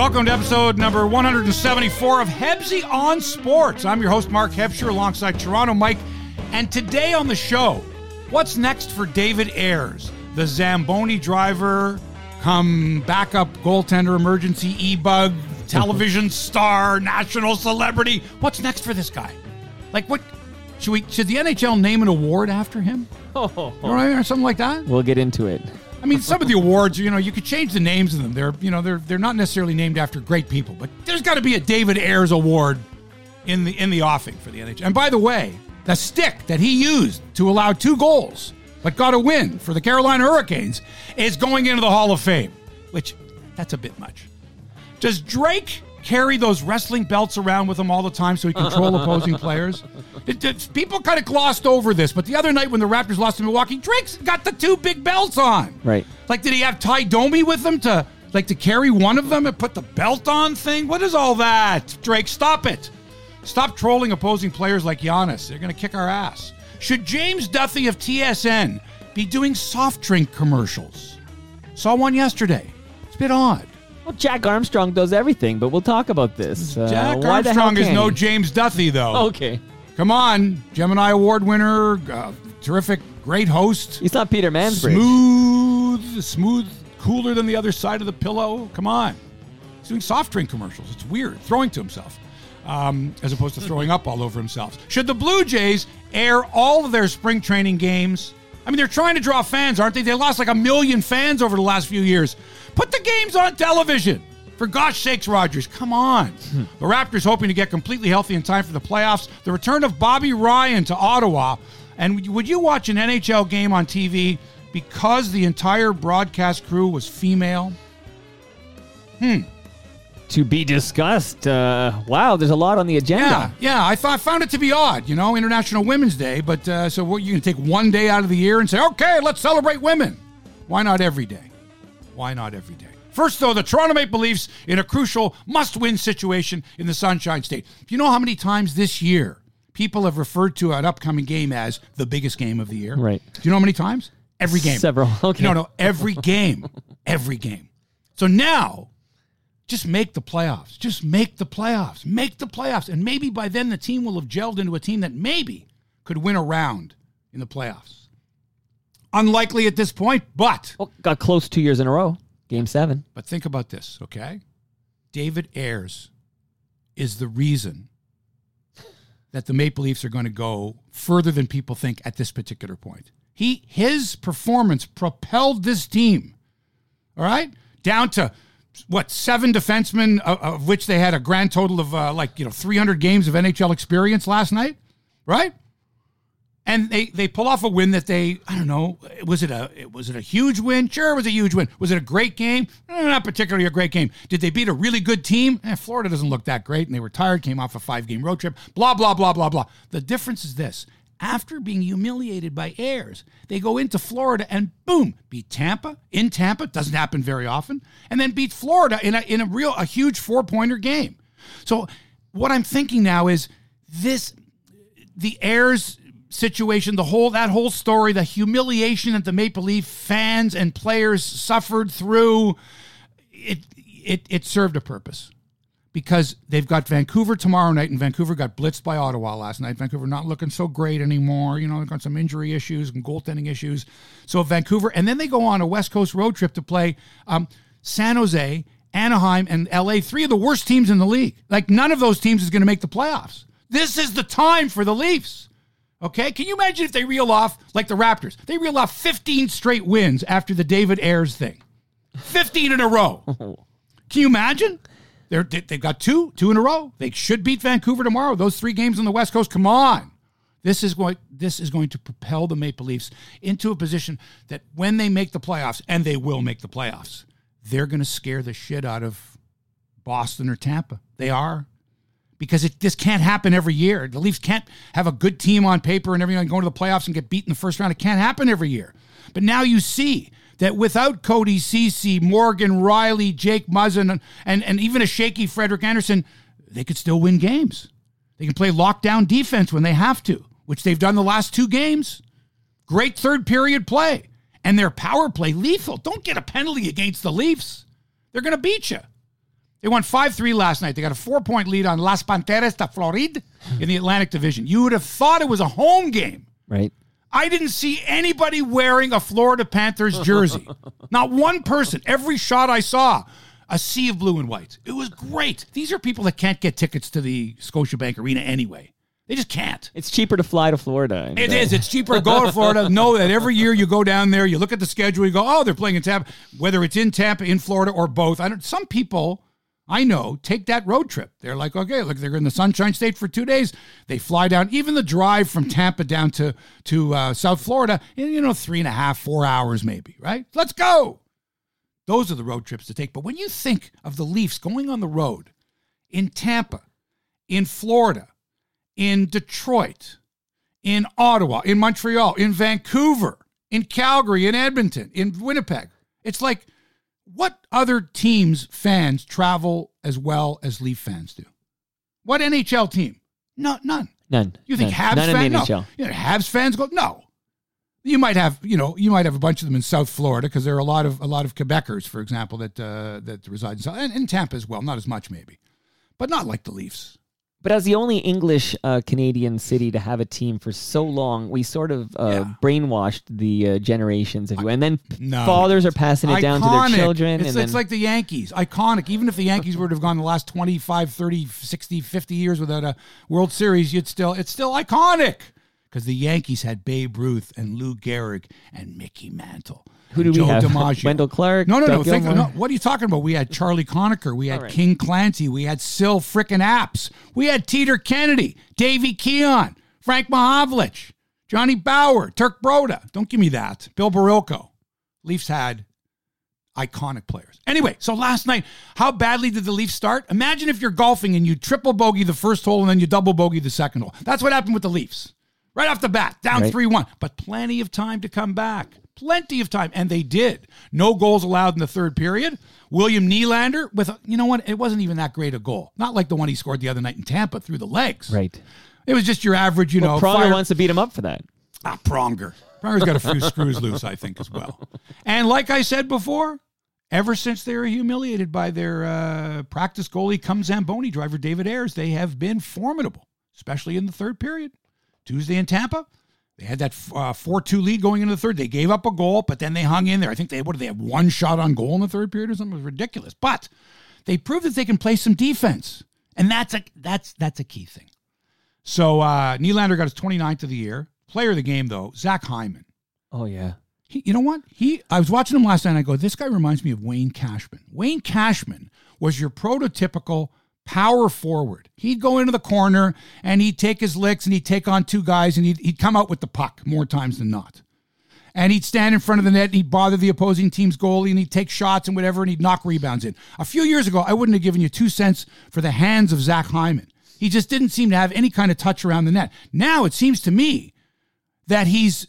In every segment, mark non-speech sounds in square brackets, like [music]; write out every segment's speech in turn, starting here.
Welcome to episode number 174 of Hebsy on Sports. I'm your host, Mark Hebscher, alongside Toronto Mike. And today on the show, what's next for David Ayres, the Zamboni driver, come backup goaltender, emergency e-bug, television [laughs] star, national celebrity? What's next for this guy? Like, what should we? Should the NHL name an award after him? [laughs] Oh, Right, or something like that? we'll get into it. I mean, some of the awards, you know, you could change the names of them. They're, you know, they're they're not necessarily named after great people, but there's got to be a David Ayres Award in the in the offing for the NHL. And by the way, the stick that he used to allow two goals but got a win for the Carolina Hurricanes is going into the Hall of Fame, which that's a bit much. Does Drake carry those wrestling belts around with him all the time so he control [laughs] opposing players? It- it- people kind of glossed over this, but the other night when the Raptors lost to Milwaukee, Drake's got the two big belts on. Right. Like, did he have Ty Domi with him to like to carry one of them and put the belt on thing? What is all that? Drake, stop it. Stop trolling opposing players like Giannis. They're going to kick our ass. Should James Duthie of TSN be doing soft drink commercials? Saw one yesterday. It's a bit odd. Well, Jack Armstrong does everything, but we'll talk about this. Uh, Jack why the hell Armstrong is no? James Duthie, though. Okay. Come on. Gemini Award winner, uh, terrific, great host. He's not Peter Mansbridge. Smooth, smooth, cooler than the other side of the pillow. Come on. He's doing soft drink commercials. It's weird, throwing to himself, um, as opposed to throwing up all over himself. Should the Blue Jays air all of their spring training games? I mean, they're trying to draw fans, aren't they? They lost like a million fans over the last few years. Put the games on television. For gosh sakes, Rogers, come on. The Raptors hoping to get completely healthy in time for the playoffs. The return of Bobby Ryan to Ottawa. And would you watch an NHL game on TV because the entire broadcast crew was female? Hmm. To be discussed. Uh, wow, there's a lot on the agenda. Yeah, yeah. I thought found it to be odd, you know, International Women's Day. But uh, so what, you can take one day out of the year and say, okay, let's celebrate women. Why not every day? Why not every day? First, though, the Toronto Maple Leafs in a crucial must-win situation in the Sunshine State. Do you know how many times this year people have referred to an upcoming game as the biggest game of the year? Right. Do you know how many times? Every game. Several. [laughs] Okay. No, no, every game. every game. So now, just make the playoffs. Just make the playoffs. Make the playoffs. And maybe by then the team will have gelled into a team that maybe could win a round in the playoffs. Unlikely at this point, but Well, got close two years in a row. Game seven. but think about this, okay? David Ayres is the reason that the Maple Leafs are going to go further than people think at this particular point. He his performance propelled this team. All right? Down to what, seven defensemen of, of which they had a grand total of uh, like, you know, 300 games of NHL experience last night, right? And they they pull off a win that they I don't know was it a was it a huge win? Sure, it was a huge win. Was it a great game? Eh, not particularly a great game. Did they beat a really good team? Eh, Florida doesn't look that great, and they were tired. Came off a five game road trip. Blah blah blah blah blah. The difference is this: after being humiliated by Ayres, they go into Florida and boom, beat Tampa in Tampa. Doesn't happen very often, and then beat Florida in a in a real a huge four pointer game. So what I'm thinking now is this the Ayres situation, the whole that whole story, the humiliation that the Maple Leaf fans and players suffered through, it it it served a purpose. Because they've got Vancouver tomorrow night, and Vancouver got blitzed by Ottawa last night. Vancouver not looking so great anymore. You know, they've got some injury issues and goaltending issues. So Vancouver, and then they go on a West Coast road trip to play um, San Jose, Anaheim, and LA, three of the worst teams in the league. Like none of those teams is going to make the playoffs. This is the time for the Leafs. Okay, can you imagine if they reel off like the Raptors? They reel off 15 straight wins after the David Ayres thing, 15 in a row. [laughs] Can you imagine? They're, they've got two, two in a row. They should beat Vancouver tomorrow. Those three games on the West Coast. Come on, this is going. This is going to propel the Maple Leafs into a position that when they make the playoffs, and they will make the playoffs, they're going to scare the shit out of Boston or Tampa. They are because it this can't happen every year. The Leafs can't have a good team on paper and everything, and go to the playoffs and get beat in the first round. It can't happen every year. But now you see that without Cody Ceci, Morgan, Rielly, Jake Muzzin, and, and even a shaky Frederik Andersen, they could still win games. They can play lockdown defense when they have to, which they've done the last two games. Great third period play. And their power play lethal. Don't get a penalty against the Leafs. They're going to beat you. They won 5 3 last night. They got a four point lead on Las Panteras de Florida in the Atlantic Division. You would have thought it was a home game. Right. I didn't see anybody wearing a Florida Panthers jersey. [laughs] Not one person. Every shot I saw, a sea of blue and white. It was great. These are people that can't get tickets to the Scotiabank Arena anyway. They just can't. It's cheaper to fly to Florida. It is. It's cheaper to go to Florida. [laughs] Know that every year you go down there, you look at the schedule, you go, oh, they're playing in Tampa. Whether it's in Tampa, in Florida, or both. I don't. Some people I know take that road trip. They're like, okay, look, they're in the Sunshine State for two days. They fly down. Even the drive from Tampa down to to uh, South Florida, you know, three and a half, four hours maybe. Right? Let's go. Those are the road trips to take. But when you think of the Leafs going on the road in Tampa, in Florida, in Detroit, in Ottawa, in Montreal, in Vancouver, in Calgary, in Edmonton, in Winnipeg. It's like, what other teams' fans travel as well as Leaf fans do? What NHL team? No, none. None. You think none. Habs None fans? No. NHL. You know, Habs fans go no. You might have, you know, you might have a bunch of them in South Florida because there are a lot of a lot of Quebecers, for example, that uh, that reside in South and in Tampa as well. Not as much, maybe, but not like the Leafs. But as the only English uh, Canadian city to have a team for so long, we sort of uh, Yeah. brainwashed the uh, generations, of you. And then No. fathers are passing it down to their children. It's, and it's then, like the Yankees. Iconic. Even if the Yankees were to have gone the last 25, 30, 60, 50 years without a World Series, you'd still it's still iconic. Because the Yankees had Babe Ruth and Lou Gehrig and Mickey Mantle. Who do and we have? DiMaggio. Wendell Clark? No, no, no, think, no. What are you talking about? We had Charlie Conacher. We had All right. King Clancy. We had Syl frickin' Apps. We had Teeder Kennedy, Davey Keon, Frank Mahovlich, Johnny Bower, Turk Broda. Don't give me that. Bill Barilko. Leafs had iconic players. Anyway, so last night, how badly did the Leafs start? Imagine if you're golfing and you triple bogey the first hole and then you double bogey the second hole. That's what happened with the Leafs. Right off the bat, down Right. 3 1. But plenty of time to come back. Plenty of time. And they did. No goals allowed in the third period. William Nylander with, a, you know what? It wasn't even that great a goal. Not like the one he scored the other night in Tampa through the legs. Right. It was just your average, you Well, know. Pronger fire- wants to beat him up for that. Ah, Pronger. Pronger's got a few screws loose, I think, as well. And like I said before, ever since they were humiliated by their uh, practice goalie, come Zamboni driver David Ayres, they have been formidable, especially in the third period. Tuesday in Tampa, they had that uh, 4-2 lead going into the third. They gave up a goal, but then they hung in there. I think they what did they have one shot on goal in the third period or something? It was ridiculous. But they proved that they can play some defense, and that's a that's that's a key thing. So uh, Nylander got his 29th of the year. Player of the game, though, Zach Hyman. Oh, yeah. He, you know what? He I was watching him last night and I go, this guy reminds me of Wayne Cashman. Wayne Cashman was your prototypical power forward. He'd go into the corner and he'd take his licks and he'd take on two guys and he'd, he'd come out with the puck more times than not. And he'd stand in front of the net and he'd bother the opposing team's goalie and he'd take shots and whatever and he'd knock rebounds in. A few years ago, I wouldn't have given you two cents for the hands of Zach Hyman. He just didn't seem to have any kind of touch around the net. Now it seems to me that he's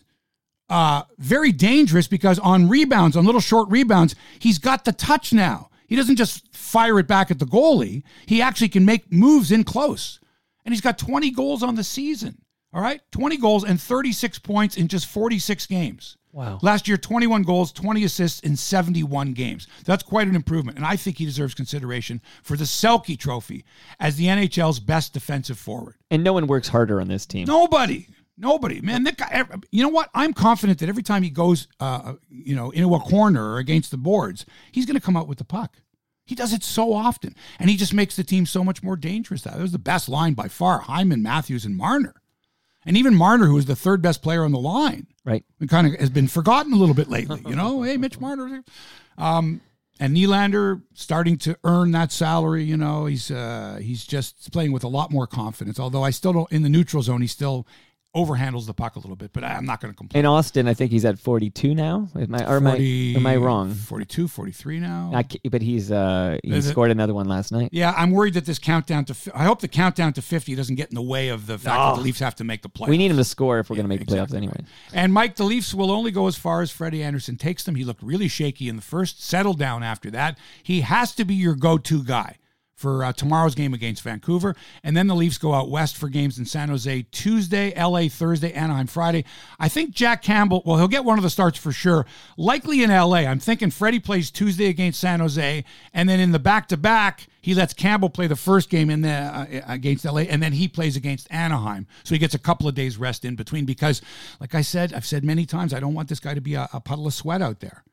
uh, very dangerous because on rebounds, on little short rebounds, he's got the touch now. He doesn't just fire it back at the goalie. He actually can make moves in close. And he's got 20 goals on the season. All right? 20 goals and 36 points in just 46 games. Wow. Last year, 21 goals, 20 assists in 71 games. That's quite an improvement. And I think he deserves consideration for the Selke Trophy as the NHL's best defensive forward. And no one works harder on this team. Nobody. Nobody, man. That guy, you know what? I'm confident that every time he goes, uh, you know, into a corner or against the boards, he's going to come out with the puck. He does it so often, and he just makes the team so much more dangerous. That was the best line by far: Hyman, Matthews, and Marner, and even Marner, who was the third best player on the line, Right. and kind of has been forgotten a little bit lately. You know, hey, Mitch Marner. Um, and Nylander starting to earn that salary. You know, he's uh, he's just playing with a lot more confidence. Although I still don't in the neutral zone, he still overhandles the puck a little bit. But I'm not going to complain. In Auston, I think he's at 42 now. Am I, or am I, am I wrong? 42, 43 now. I but he's uh he Is it- scored another one last night. yeah, I'm worried that this countdown to. I hope the countdown to 50 doesn't get in the way of the fact that the Leafs have to make the playoffs. We need him to score if we're Yeah, going to make the playoffs anyway. right. And Mike, the Leafs will only go as far as Freddie Andersen takes them. He looked really shaky in the first, settled down after that. He has to be your go to guy for uh, tomorrow's game against Vancouver. And then the Leafs go out west for games in San Jose Tuesday, LA Thursday, Anaheim Friday. I think Jack Campbell, well, he'll get one of the starts for sure. Likely in LA. I'm thinking Freddie plays Tuesday against San Jose. And then in the back to back, he lets Campbell play the first game in the uh, against LA, and then he plays against Anaheim. So he gets a couple of days rest in between because, like I said, I've said many times, I don't want this guy to be a, a puddle of sweat out there.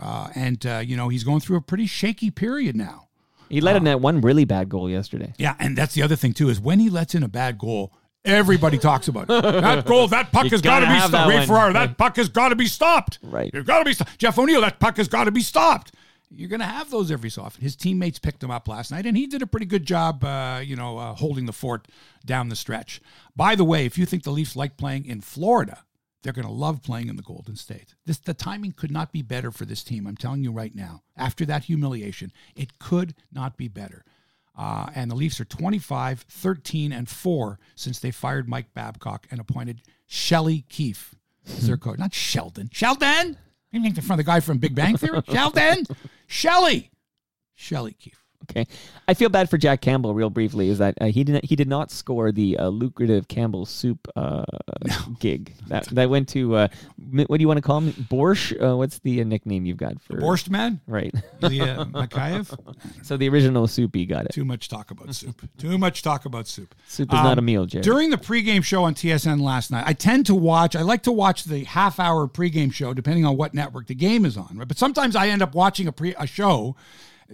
Uh, and uh, you know he's going through a pretty shaky period now. He let in that one really bad goal yesterday. Yeah, and that's the other thing too is when he lets in a bad goal, everybody talks about it. That goal, that puck You has got to be stopped. Ray. Ferraro, that puck has got to be stopped. Right. You've got to be stopped. Jeff O'Neill, that puck has got to be stopped. You're going to have those every so often. His teammates picked him up last night, and he did a pretty good job, uh, you know, uh, holding the fort down the stretch. By the way, if you think the Leafs like playing in Florida, they're going to love playing in the Golden State. This the timing could not be better for this team. I'm telling you right now. After that humiliation, it could not be better. Uh, and the Leafs are 25, 13, and 4 since they fired Mike Babcock and appointed Shelly Keefe as their coach. Not Sheldon. Sheldon? You think from the guy from Big Bang Theory? [laughs] Sheldon? Shelly. Shelly Keefe. Okay, I feel bad for Jack Campbell. Real briefly, is that uh, he didn't he did not score the uh, lucrative Campbell soup uh, [laughs] gig that that went to uh, what do you want to call him? Borscht? Uh, what's the uh, nickname you've got for Borscht man? Right. Ilya [laughs] Mikheyev? so the original soupy got it. Too much talk about soup. Too much talk about soup. Soup is not a Um, meal, Jerry. During the pregame show on TSN last night, I tend to watch, I like to watch the half hour pregame show, depending on what network the game is on. Right? But sometimes I end up watching a, pre, a show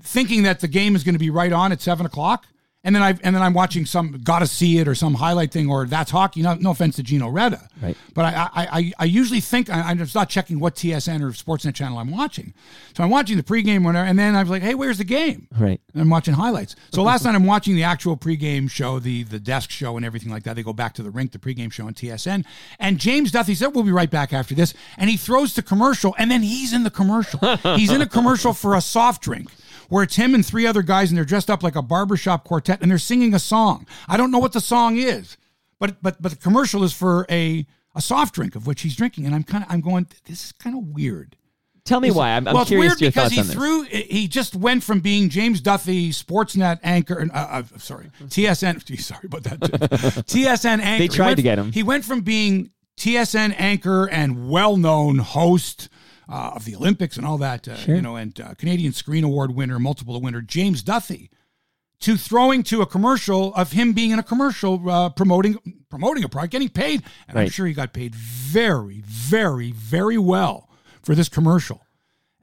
thinking that the game is going to be right on at seven o'clock. And then I and then I'm watching some gotta see it or some highlight thing or that's hockey. No, no offense to Gino Reda, Right. But I I, I, I usually think I, I'm just not checking what TSN or Sportsnet channel I'm watching. So I'm watching the pregame winner, and then I'm like, hey, where's the game? Right. And I'm watching highlights. So last night I'm watching the actual pregame show, the the desk show, and everything like that. They go back to the rink, the pregame show on TSN. And James Duthie said, "We'll be right back after this." And he throws the commercial, and then he's in the commercial. [laughs] he's in a commercial for a soft drink. Where it's him and three other guys, and they're dressed up like a barbershop quartet, and they're singing a song. I don't know what the song is, but but but the commercial is for a a soft drink of which he's drinking, and I'm kind of I'm going. This is kind of weird. Tell me why. I'm, I'm well, it's weird because he threw. He just went from being James Duthie, Sportsnet anchor. Uh, uh, sorry, TSN. [laughs] Sorry about that. TSN anchor. They He tried went- to get him. He went from being TSN anchor and well-known host. Uh, of the Olympics and all that, uh, you know, and uh, Canadian Screen Award winner, multiple winner, James Duthie, to throwing to a commercial of him being in a commercial uh, promoting promoting a product, getting paid, and I'm sure he got paid very, very, very well for this commercial.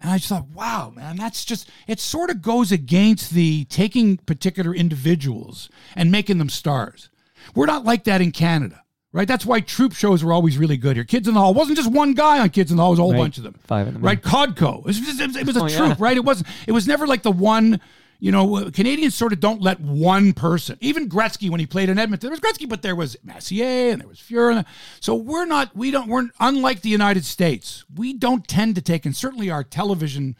And I just thought, wow, man, that's just, it sort of goes against the taking particular individuals and making them stars. We're not like that in Canada, right? That's why troupe shows were always really good here. Kids in the Hall wasn't just one guy on Kids in the Hall, it was a whole Right. bunch of them. Five of them, Right? Codco. It was, was- it was a Oh, yeah. troupe, right? It wasn't, it was never like the one. You know, uh, Canadians sort of don't let one person, even Gretzky when he played in Edmonton, there was Gretzky, but there was Messier and there was Fuhrer. And so we're not, we don't, we're unlike the United States. We don't tend to take, and certainly our television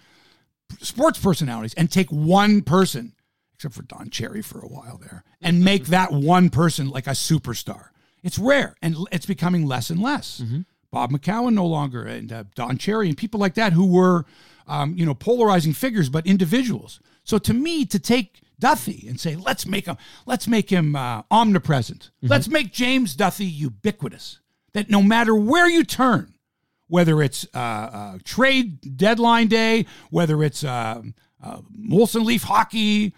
sports personalities, and take one person, except for Don Cherry for a while there, and make that one person like a superstar. It's rare, and it's becoming less and less. Bob McCown no longer, and uh, Don Cherry, and people like that who were, um, you know, polarizing figures, but individuals. So to me, to take Duthie and say, let's make him, let's make him uh, omnipresent. Let's make James Duthie ubiquitous. That no matter where you turn, whether it's uh, uh, trade deadline day, whether it's uh, uh, Molson Leaf hockey,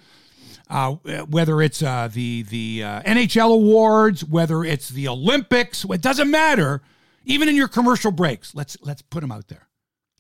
uh, whether it's uh, the the uh, NHL awards, whether it's the Olympics, it doesn't matter. Even in your commercial breaks, let's let's put them out there.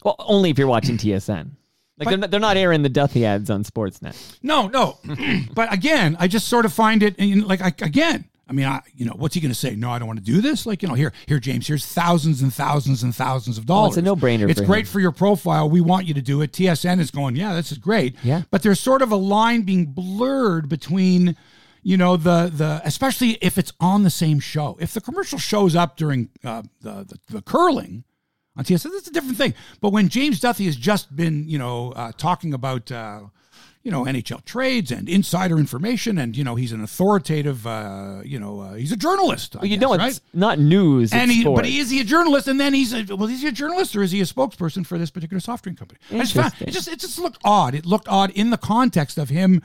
Well, only if you're watching TSN. Like they're, not, they're not airing the Duthie ads on Sportsnet. No, no. [clears throat] but again, I just sort of find it like I, again. I mean, I, you know, what's he going to say? No, I don't want to do this. Like, you know, here, here, James. Here's thousands and thousands and thousands of dollars. it's a no-brainer It's for great him. for your profile. We want you to do it. TSN is going, yeah, this is great. Yeah. But there's sort of a line being blurred between, you know, the the especially if it's on the same show. If the commercial shows up during uh, the, the the curling on TSN, that's a different thing. But when James Duthie has just been, you know, uh, talking about. Uh, you know NHL trades and insider information, and you know he's an authoritative, uh, you know, uh, he's a journalist. I Well, you guess, know, right? it's not news. and he, but is he a journalist? And then he's a, well, is he a journalist or is he a spokesperson for this particular soft drink company? I just found, it just it just looked odd. It looked odd in the context of him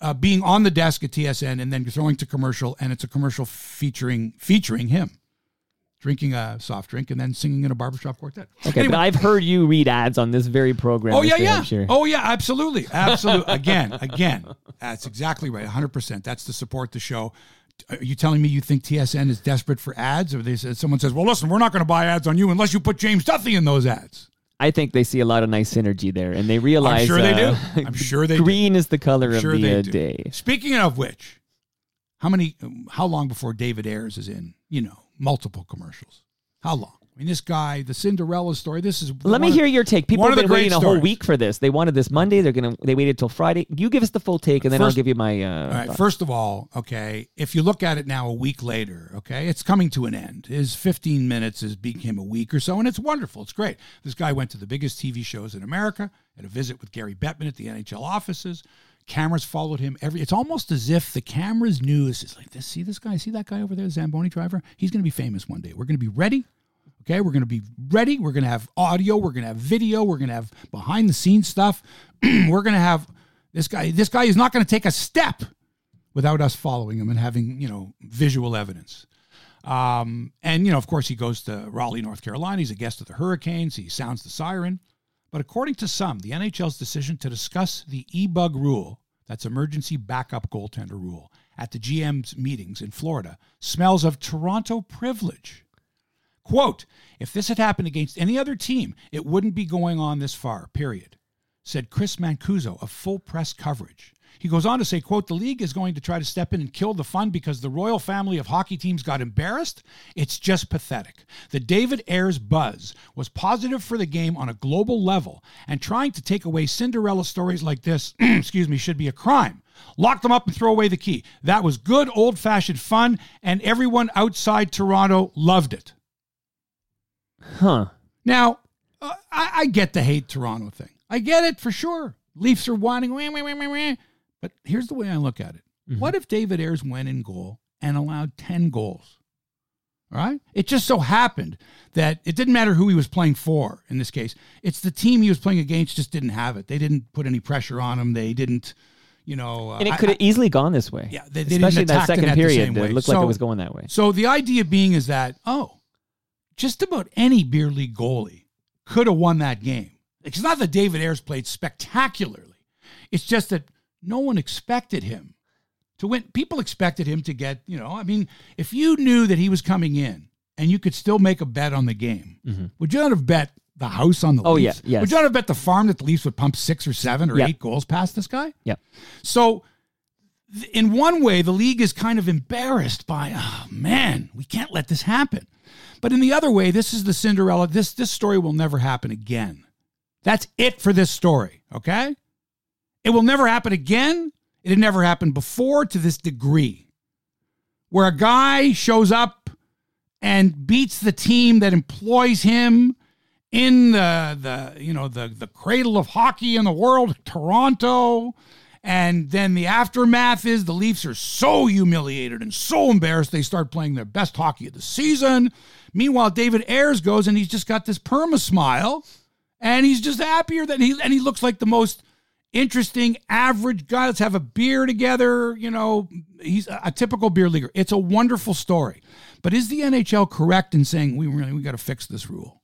uh, being on the desk at TSN and then throwing to commercial, and it's a commercial featuring featuring him drinking a soft drink and then singing in a barbershop quartet. Okay, Anyway, but I've heard you read ads on this very program. Oh yeah, yeah. Hampshire. Oh yeah, absolutely, absolutely. [laughs] again, again, that's exactly right. hundred percent. That's to support the show. Are you telling me you think TSN is desperate for ads, or they said someone says, "Well, listen, we're not going to buy ads on you unless you put James Duthie in those ads." I think they see a lot of nice synergy there, and they realize I'm sure they uh, do. I'm sure they do. green is the color of the uh, day. Speaking of which, how many? How long before David Ayres is in? You know, multiple commercials. How long? I mean, this guy, the Cinderella story. This is. Let me of- hear your take. People have been waiting great a whole week for this. They wanted this Monday. They're gonna. They waited till Friday. You give us the full take, and then I'll give you my. Uh, All right. First of all, okay, if you look at it now a week later, okay, it's coming to an end. His 15 minutes has become a week or so, and it's wonderful. It's great. This guy went to the biggest TV shows in America, had a visit with Gary Bettman at the NHL offices. Cameras followed him every. It's almost as if the cameras knew. Is like this. See this guy. See that guy over there, Zamboni driver. He's going to be famous one day. We're going to be ready. Okay, we're going to be ready. We're going to have audio. We're going to have video. We're going to have behind the scenes stuff. [clears throat] we're going to have this guy. This guy is not going to take a step without us following him and having you know visual evidence. Um, and you know, of course, he goes to Raleigh, North Carolina. He's a guest of the Hurricanes. He sounds the siren. But according to some, the NHL's decision to discuss the e-bug rule, that's emergency backup goaltender rule, at the GM's meetings in Florida, smells of Toronto privilege. Quote, if this had happened against any other team, it wouldn't be going on this far, period, said Chris Mancuso of full press coverage. He goes on to say, quote, the league is going to try to step in and kill the fun because the royal family of hockey teams got embarrassed. It's just pathetic. The David Ayres buzz was positive for the game on a global level, and trying to take away Cinderella stories like this, [clears throat] excuse me, should be a crime. Lock them up and throw away the key. That was good old fashioned fun, and everyone outside Toronto loved it. Huh? Now, uh, I, I get the hate Toronto thing. I get it for sure. Leafs are whining, wah, wah, wah, wah, but here's the way I look at it. What if David Ayres went in goal and allowed 10 goals? All right. It just so happened that it didn't matter who he was playing for in this case. It's the team he was playing against just didn't have it. They didn't put any pressure on him. They didn't, you know. uh, And it could have easily gone this way. Yeah, they- they especially that second period. It looked like it was going that way. So the idea being is that, oh, just about any beer league goalie could have won that game. It's not that David Ayres played spectacularly. It's just that no one expected him to win. People expected him to get, you know, I mean, if you knew that he was coming in and you could still make a bet on the game, would you not have bet the house on the Mm-hmm. Oh, yeah, Leafs? yes. Would you not have bet the farm that the Leafs would pump six or seven or Yeah. eight goals past this guy? Yeah. So, in one way, the league is kind of embarrassed by, oh man, we can't let this happen. But in the other way, this is the Cinderella. This this story will never happen again. That's it for this story. Okay, it will never happen again. It had never happened before to this degree, where a guy shows up and beats the team that employs him in the the you know the the cradle of hockey in the world, Toronto. And then the aftermath is the Leafs are so humiliated and so embarrassed they start playing their best hockey of the season. Meanwhile, David Ayres goes and he's just got this perma smile, and he's just happier than he and he looks like the most interesting average guy. Let's have a beer together. You know, he's a, a typical beer leaguer. It's a wonderful story. But is the NHL correct in saying we really we got to fix this rule?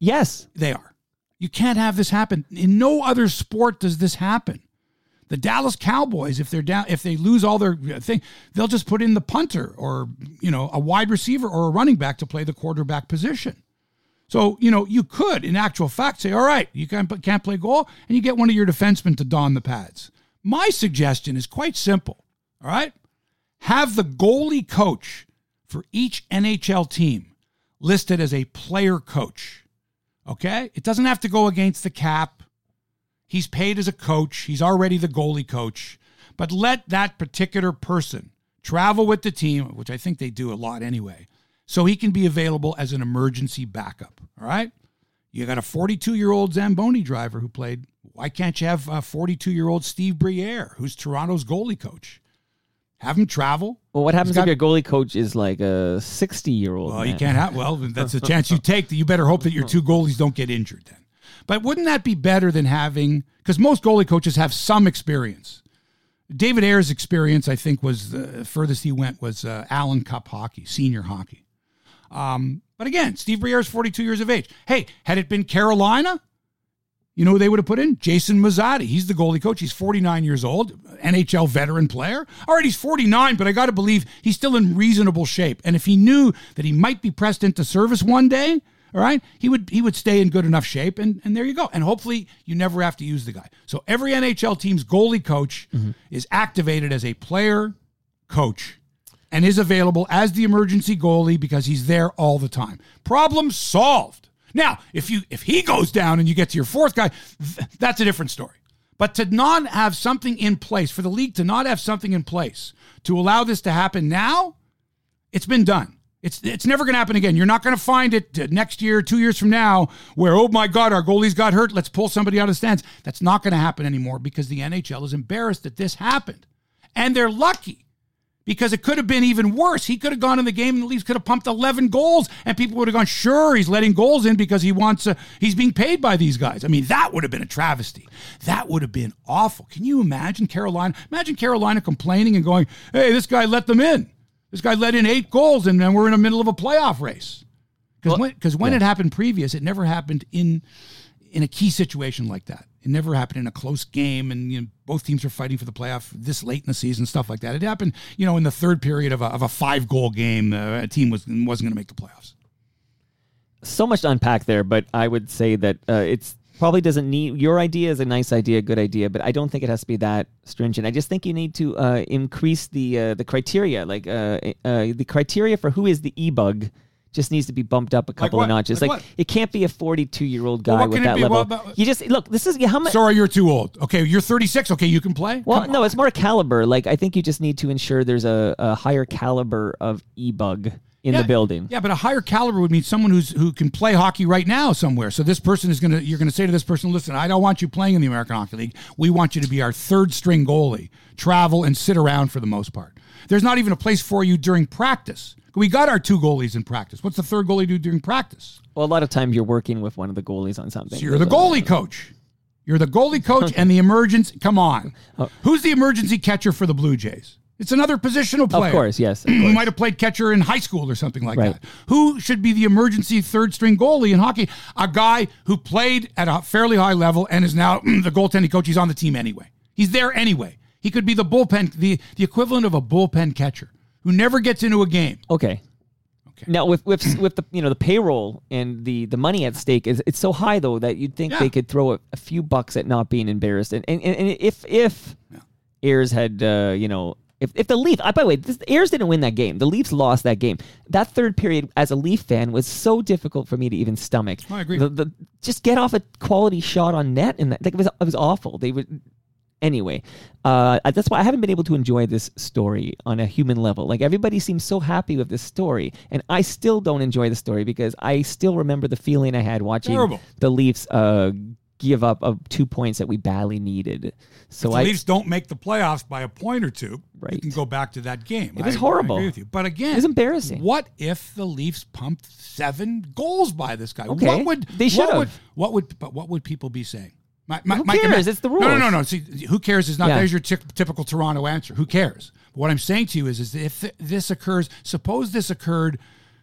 Yes. They are. You can't have this happen. In no other sport does this happen. The Dallas Cowboys, if they're down, if they lose all their uh, thing, they'll just put in the punter or you know a wide receiver or a running back to play the quarterback position. So you know you could, in actual fact, say, all right, you can't can't play goal, and you get one of your defensemen to don the pads. My suggestion is quite simple. All right, have the goalie coach for each NHL team listed as a player coach. Okay? It doesn't have to go against the cap. He's paid as a coach, he's already the goalie coach. But let that particular person travel with the team, which I think they do a lot anyway, so he can be available as an emergency backup. All right? You got a 42 year old Zamboni driver who played. Why can't you have a 42 year old Steve Briere, who's Toronto's goalie coach? Have him travel. Well, what happens got- if your goalie coach is like a 60 year old? Well, you can't have. Well, that's a [laughs] chance you take. That you better hope that your two goalies don't get injured then. But wouldn't that be better than having? Because most goalie coaches have some experience. David Ayres's experience, I think, was the furthest he went was uh, Allan Cup hockey, senior hockey. Um, but again, Steve Briere is 42 years of age. Hey, had it been Carolina, you know who they would have put in? Jason Muzzatti. He's the goalie coach. He's 49 years old, NHL veteran player. All right, he's 49, but I got to believe he's still in reasonable shape. And if he knew that he might be pressed into service one day, all right, he would he would stay in good enough shape, and and there you go. And hopefully, you never have to use the guy. So every NHL team's goalie coach mm-hmm. is activated as a player coach and is available as the emergency goalie because he's there all the time. Problem solved. Now, if you if he goes down and you get to your fourth guy, th- that's a different story. But to not have something in place for the league to not have something in place to allow this to happen now, it's been done. It's it's never going to happen again. You're not going to find it uh, next year, two years from now, where oh my God, our goalies got hurt. Let's pull somebody out of the stands. That's not going to happen anymore because the NHL is embarrassed that this happened, and they're lucky because it could have been even worse. He could have gone in the game and the Leafs could have pumped 11 goals and people would have gone, sure, he's letting goals in because he wants, uh, he's being paid by these guys. I mean, that would have been a travesty. That would have been awful. Can you imagine Carolina? Imagine Carolina complaining and going, hey, this guy let them in. This guy let in eight goals and then we're in the middle of a playoff race. Because Well, when, cause when it happened previous, it never happened in in a key situation like that. It never happened in a close game, and you know, both teams are fighting for the playoff this late in the season, stuff like that. It happened, you know, in the third period of a, of a five goal game. Uh, a team was wasn't going to make the playoffs. so much to unpack there, but I would say that uh, it's probably doesn't need your idea is a nice idea, good idea, but I don't think it has to be that stringent. I just think you need to uh, increase the uh, the criteria, like uh, uh, the criteria for who is the e bug. Just needs to be bumped up a couple what? of notches. Like Like, it can't be a 42 year old guy Well, with that level. Well, you just look. This is how much. Sorry, you're too old. Okay, you're 36. Okay, you can play. Well, Come no, on. it's more caliber. Like I think you just need to ensure there's a, a higher caliber of e bug in Yeah, the building. Yeah, but a higher caliber would mean someone who's who can play hockey right now somewhere. So this person is gonna you're gonna say to this person, listen, I don't want you playing in the American Hockey League. We want you to be our third string goalie, travel and sit around for the most part. There's not even a place for you during practice. We got our two goalies in practice. What's the third goalie do during practice? Well, a lot of times you're working with one of the goalies on something. So you're the goalie coach. You're the goalie coach [laughs] and the emergency. Come on, Oh. who's the emergency catcher for the Blue Jays? It's another positional player. Of course, yes. of [clears throat] who might have played catcher in high school or something like Right. that. Who should be the emergency third string goalie in hockey? A guy who played at a fairly high level and is now [clears throat] the goaltending coach. He's on the team anyway. He's there anyway. He could be the bullpen, the, the equivalent of a bullpen catcher who never gets into a game. Okay. Okay. Now with with [clears throat] with the you know the payroll and the the money at stake is it's so high though that you'd think Yeah. they could throw a, a few bucks at not being embarrassed and and, and if if Ayres had uh, you know if, if the Leaf uh, by the way this, Ayres didn't win that game. The Leafs lost that game. That third period as a Leaf fan was so difficult for me to even stomach. I agree. the, the just get off a quality shot on net and that like, it was it was awful. They would anyway uh, that's why i haven't been able to enjoy this story on a human level. Like everybody seems so happy with this story and i still don't enjoy the story because i still remember the feeling i had watching Terrible. the leafs uh, give up uh, two points that we badly needed so the i Leafs don't make the playoffs by a point or two. Right. You can go back to that game. It was I- horrible. I agree with you. But again, it's embarrassing. What if the Leafs pumped seven goals by this guy? Okay. What would They what should've. would what would but what would people be saying? My, my, Who my cares? It's the No, no, no, no. See, who cares is not. Yeah. There's your typ- typical Toronto answer. Who cares? What I'm saying to you is, is if th- this occurs, suppose this occurred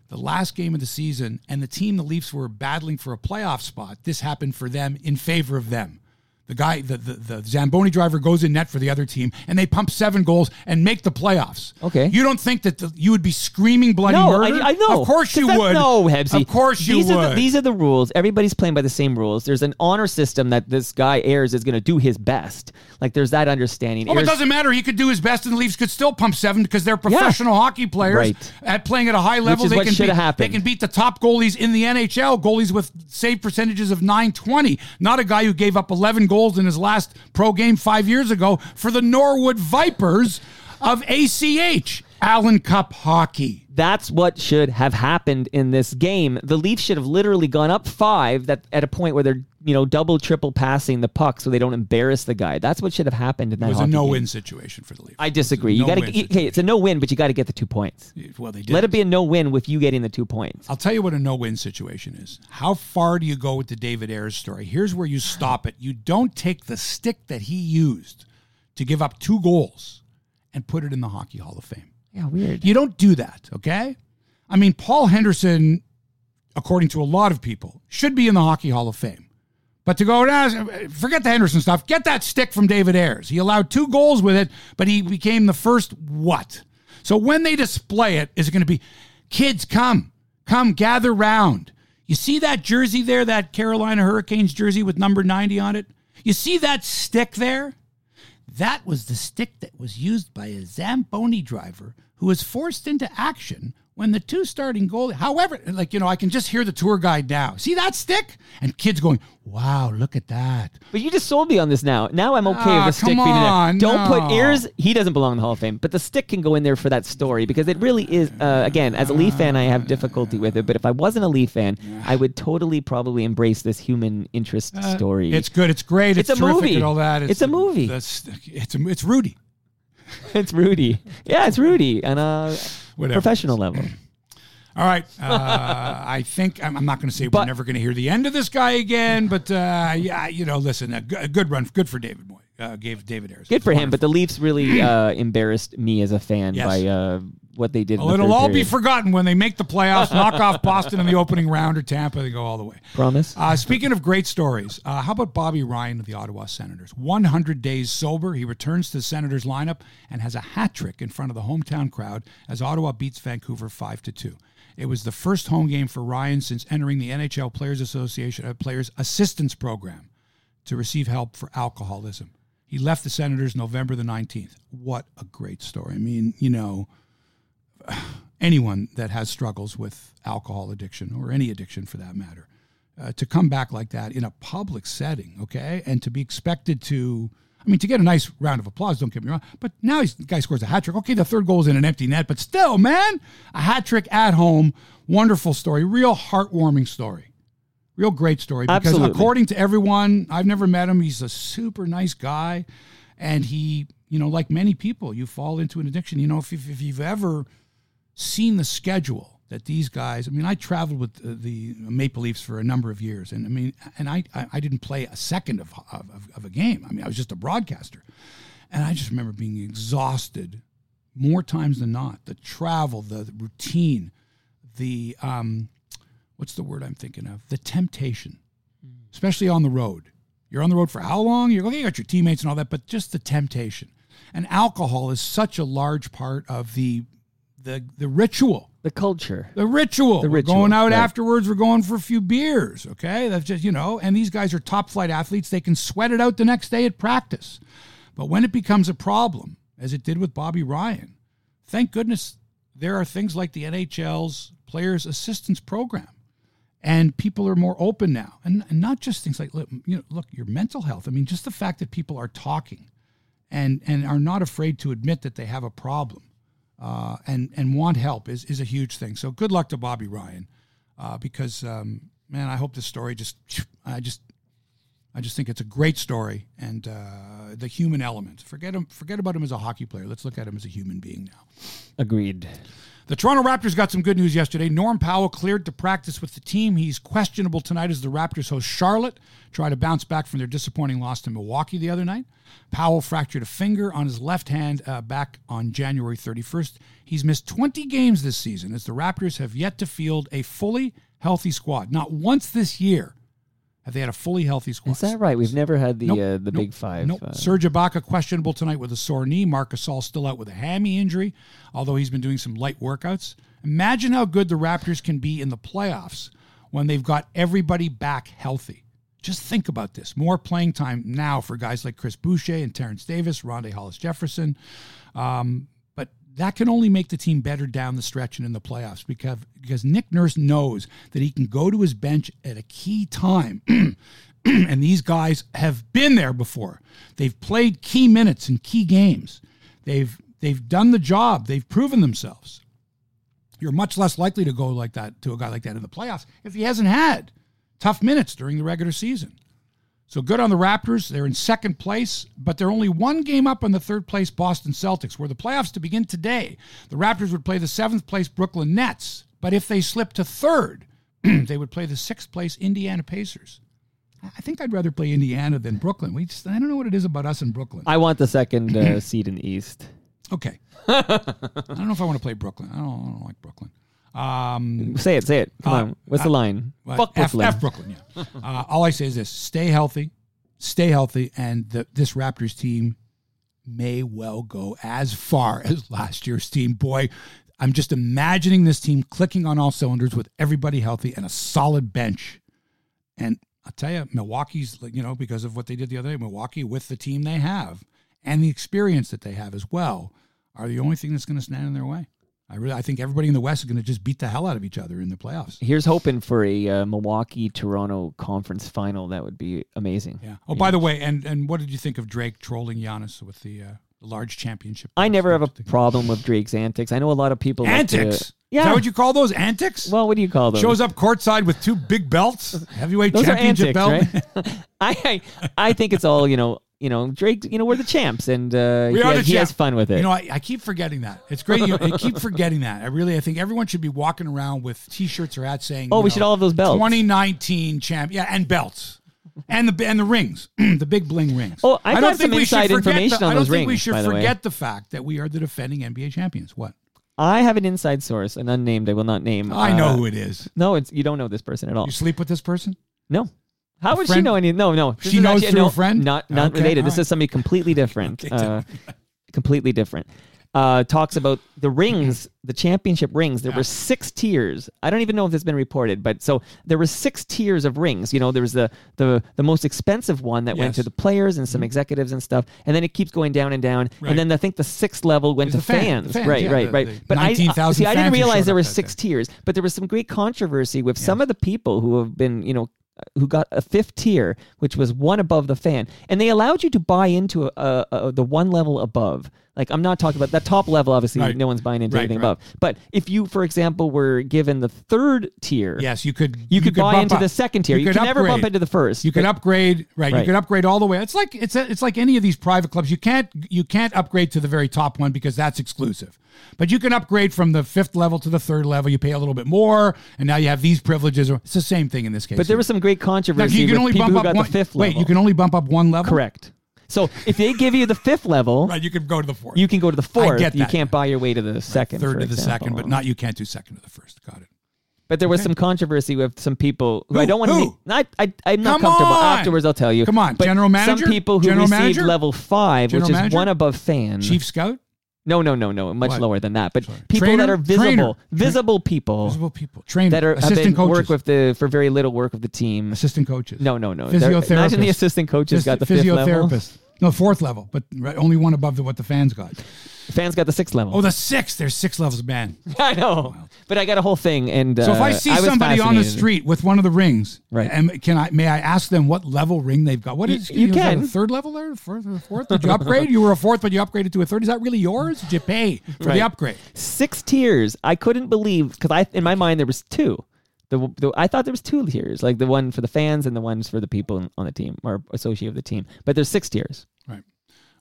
the last game of the season, and the team the Leafs were battling for a playoff spot. This happened for them in favor of them. The guy, the, the the Zamboni driver goes in net for the other team, and they pump seven goals and make the playoffs. Okay. you don't think that the, you would be screaming bloody no, murder? I, I know. Of course you would. No, Hebsy. Of course you these would. Are the, these are the rules. Everybody's playing by the same rules. There's an honor system that this guy Ayres is going to do his best. Like there's that understanding. Oh, but it doesn't matter. He could do his best, and the Leafs could still pump seven because they're professional hockey players Right. at playing at a high level. they can should beat, have happened. They can beat the top goalies in the NHL, goalies with save percentages of nine twenty. Not a guy who gave up eleven goals in his last pro game five years ago for the Norwood Vipers of ACH. Allan Cup hockey. That's what should have happened in this game. The Leafs should have literally gone up five that at a point where they're you know double triple passing the puck so they don't embarrass the guy. That's what should have happened in that. It was a hockey no-win situation for the Leafs. I disagree. You got to okay. It's a no win, but you got to get the two points. Well, they did. Let it be a no win with you getting the two points. I'll tell you what a no-win situation is. How far do you go with the David Ayres story? Here's where you stop it. You don't take the stick that he used to give up two goals and put it in the Hockey Hall of Fame. Yeah, weird. You don't do that, okay? I mean, Paul Henderson, according to a lot of people, should be in the Hockey Hall of Fame. But to go, forget the Henderson stuff. Get that stick from David Ayres. He allowed two goals with it, but he became the first what? So when they display it, is it going to be, kids, come, come, gather round. You see that jersey there, that Carolina Hurricanes jersey with number 90 on it? You see that stick there? That was the stick that was used by a Zamboni driver who was forced into action when the two starting goalie. However, like you know, I can just hear the tour guide now. See that stick? And kids going, "Wow, look at that!" But you just sold me on this now. Now I'm okay Ah, with the stick being in there. Don't put ears. He doesn't belong in the Hall of Fame, but the stick can go in there for that story because it really is. Uh, again, as a Leaf fan, I have difficulty with it. But if I wasn't a Leaf fan, I would totally probably embrace this human interest story. Uh, It's good. It's great. It's, It's a terrific movie. and all that. It's a movie. It's a, it's Rudy. [laughs] it's Rudy. Yeah, it's Rudy on a Whatever. professional level. [clears throat] All right. Uh, I think I'm, I'm not going to say we're But- never going to hear the end of this guy again, [laughs] but uh, yeah, you know, listen, a, g- a good run, good for David Moy. Uh, gave David Ayres. Good for him, but the Leafs really [clears throat] uh, embarrassed me as a fan Yes. by uh, what they did. in Well, the it'll all be forgotten when they make the playoffs, knock off [laughs] Boston in the opening round, or Tampa. They go all the way. Promise. Uh, speaking of great stories, uh, how about Bobby Ryan of the Ottawa Senators? 100 days sober, he returns to the Senators lineup and has a hat trick in front of the hometown crowd as Ottawa beats Vancouver 5 to 2. It was the first home game for Ryan since entering the NHL Players Association uh, Players Assistance Program to receive help for alcoholism. He left the Senators November the 19th. What a great story. I mean, you know, anyone that has struggles with alcohol addiction or any addiction for that matter, uh, to come back like that in a public setting, okay, and to be expected to, I mean, to get a nice round of applause, don't get me wrong, but now he's, the guy scores a hat trick. Okay, the third goal is in an empty net, but still, man, a hat trick at home, wonderful story, real heartwarming story. Real great story because Absolutely. according to everyone, I've never met him. He's a super nice guy, and he, you know, like many people, you fall into an addiction. You know, if, if, if you've ever seen the schedule that these guys, I mean, I traveled with the, the Maple Leafs for a number of years, and I mean, and I, I, didn't play a second of, of, of a game. I mean, I was just a broadcaster, and I just remember being exhausted more times than not. The travel, the routine, the um, what's the word I'm thinking of? The temptation, especially on the road. You're on the road for how long? You're you got your teammates and all that, but just the temptation. And alcohol is such a large part of the the the ritual. the culture. The ritual. The we're ritual, going out right. afterwards. We're going for a few beers. Okay, that's just you know. And these guys are top flight athletes. They can sweat it out the next day at practice. But when it becomes a problem, as it did with Bobby Ryan, thank goodness there are things like the NHL's Players Assistance Program, and people are more open now. And, and not just things like look, you know, look, your mental health. I mean, just the fact that people are talking, and and are not afraid to admit that they have a problem uh, and and want help is is a huge thing. So good luck to Bobby Ryan, uh, because um, man, I hope this story just I just I just think it's a great story and uh, the human element. Forget him, forget about him as a hockey player. Let's look at him as a human being now. Agreed. The Toronto Raptors got some good news yesterday. Norm Powell cleared to practice with the team. He's questionable tonight as the Raptors host Charlotte, try to bounce back from their disappointing loss to Milwaukee the other night. Powell fractured a finger on his left hand uh, back on January 31st. He's missed 20 games this season as the Raptors have yet to field a fully healthy squad. Not once this year have they had a fully healthy squad. Is that right? We've never had the Nope, uh, the nope, big five. Nope. uh, Serge Ibaka questionable tonight with a sore knee. Marc Gasol still out with a hammy injury, although he's been doing some light workouts. Imagine how good the Raptors can be in the playoffs when they've got everybody back healthy. Just think about this. More playing time now for guys like Chris Boucher and Terence Davis, Rondae Hollis Jefferson. Um, that can only make the team better down the stretch and in the playoffs because, because Nick Nurse knows that he can go to his bench at a key time [clears throat] and these guys have been there before. They've played key minutes in key games. They've they've done the job. They've proven themselves. You're much less likely to go like that to a guy like that in the playoffs if he hasn't had tough minutes during the regular season. So good on the Raptors. They're in second place, but they're only one game up on the third place Boston Celtics. where the playoffs to begin today, the Raptors would play the seventh place Brooklyn Nets. But if they slip to third, [clears throat] they would play the sixth place Indiana Pacers. I think I'd rather play Indiana than Brooklyn. We just I don't know what it is about us in Brooklyn. I want the second uh, [clears throat] seed in the East. Okay. [laughs] I don't know if I want to play Brooklyn. I don't, I don't like Brooklyn. Um, Say it, say it. Come Uh, on. What's the line? Well, Fuck F, Brooklyn. F Brooklyn, yeah. [laughs] uh, all I say is this: stay healthy, stay healthy, and the, this Raptors team may well go as far [laughs] as last year's team. Boy, I'm just imagining this team clicking on all cylinders with everybody healthy and a solid bench. And I'll tell you, Milwaukee's, you know, because of what they did the other day, Milwaukee with the team they have and the experience that they have as well are the only thing that's going to stand in their way. I really, I think everybody in the West is going to just beat the hell out of each other in the playoffs. Here's hoping for a uh, Milwaukee Toronto conference final. That would be amazing. Yeah. Oh, by the way, and and what did you think of Drake trolling Giannis with the uh, large championship? I never have a problem with Drake's antics. I know a lot of people like to- antics. yeah. Is that what you call those antics? well, what do you call those? Shows up courtside with two big belts, [laughs] heavyweight Those are championship antics, belt. right? [laughs] I I think it's all you know. You know, Drake. You know, we're the champs, and uh, he, has, he has fun with it. You know, I, I keep forgetting that. It's great. You, I keep forgetting that. I really, I think everyone should be walking around with T-shirts or hats saying, Oh, we know, should all have those belts. 2019 champ, yeah, and belts. And the and the rings, [clears throat] the big bling rings. Oh, I've don't got some think we should forget the- I don't think we should by the forget the fact that we are the defending NBA champions. What? I have an inside source, an unnamed. I will not name. I know uh, who it is. No, it's you don't know this person at all. You sleep with this person? No. How would she friend? know any? No, no. This She is knows through no, a friend? Not not Okay, related. all This right. is something completely different. Uh, completely different. Uh, talks about the rings, the championship rings. There were six tiers. I don't even know if it's been reported, but so there were six tiers of rings. You know, there was the the the most expensive one that went Yes. to the players and some executives and stuff, and then it keeps going down and down. Right. And then I think the sixth level went to the fan- fans. the fans, Right, yeah, right, the- right. the but I 19,000 see. I didn't who realize showed there up were that six tiers, but there was some great controversy with some of the people who have been, you know, who got a fifth tier, which was one above the fan, and they allowed you to buy into a, a, a, the one level above. Like I'm not talking about that top level. Obviously, Right. no one's buying into Right, anything right. above. But if you, for example, were given the third tier, Yes, you could. you could buy into up. the second tier. You, could can never bump into the first. You could upgrade, right, You could upgrade all the way. It's like it's a, it's like any of these private clubs. You can't you can't upgrade to the very top one because that's exclusive. But you can upgrade from the fifth level to the third level. You pay a little bit more, and now you have these privileges. It's the same thing in this case. But there was some great Now, controversy you can only bump up one. the fifth wait, you can only bump up one level. correct. So if they give you the fifth level, Right, you can go to the fourth. you can go to the fourth. get You can't buy your way to the second. third to the example. second, but not you can't do second to the first. Got it. But there was Okay. some controversy with some people who, I don't want to. Who? I, I, I'm not Come comfortable. on! Afterwards, I'll tell you. Come on, But general manager? Some people who General received manager? level five, General which is manager? one above fan. Chief scout, No, no, no, no. Much What? lower than that. But Sorry. people Trainer? that are visible, Trainer. Visible people visible people, trainer, that are have assistant been coaches, work with the for very little work of the team. assistant coaches. No, no, no. They're-. Imagine the assistant coaches got the fifth level. physiotherapist. No, fourth level, but right, only one above the, what the fans got. Fans got the sixth level. Oh, the sixth. There's six levels, man. [laughs] I know, but I got a whole thing. And So if uh, I see was somebody on the fascinated. street with one of the rings, Right. and can I may I ask them what level ring they've got? What You- is you that a can. third level there, fourth, or fourth? Did you upgrade? you were a fourth, but you upgraded to a third. Is that really yours? Did you pay for Right. the upgrade? six tiers. I couldn't believe because I in my mind there was two. The, the I thought there was two tiers, like the one for the fans and the ones for the people on the team or associate of the team. But there's six tiers.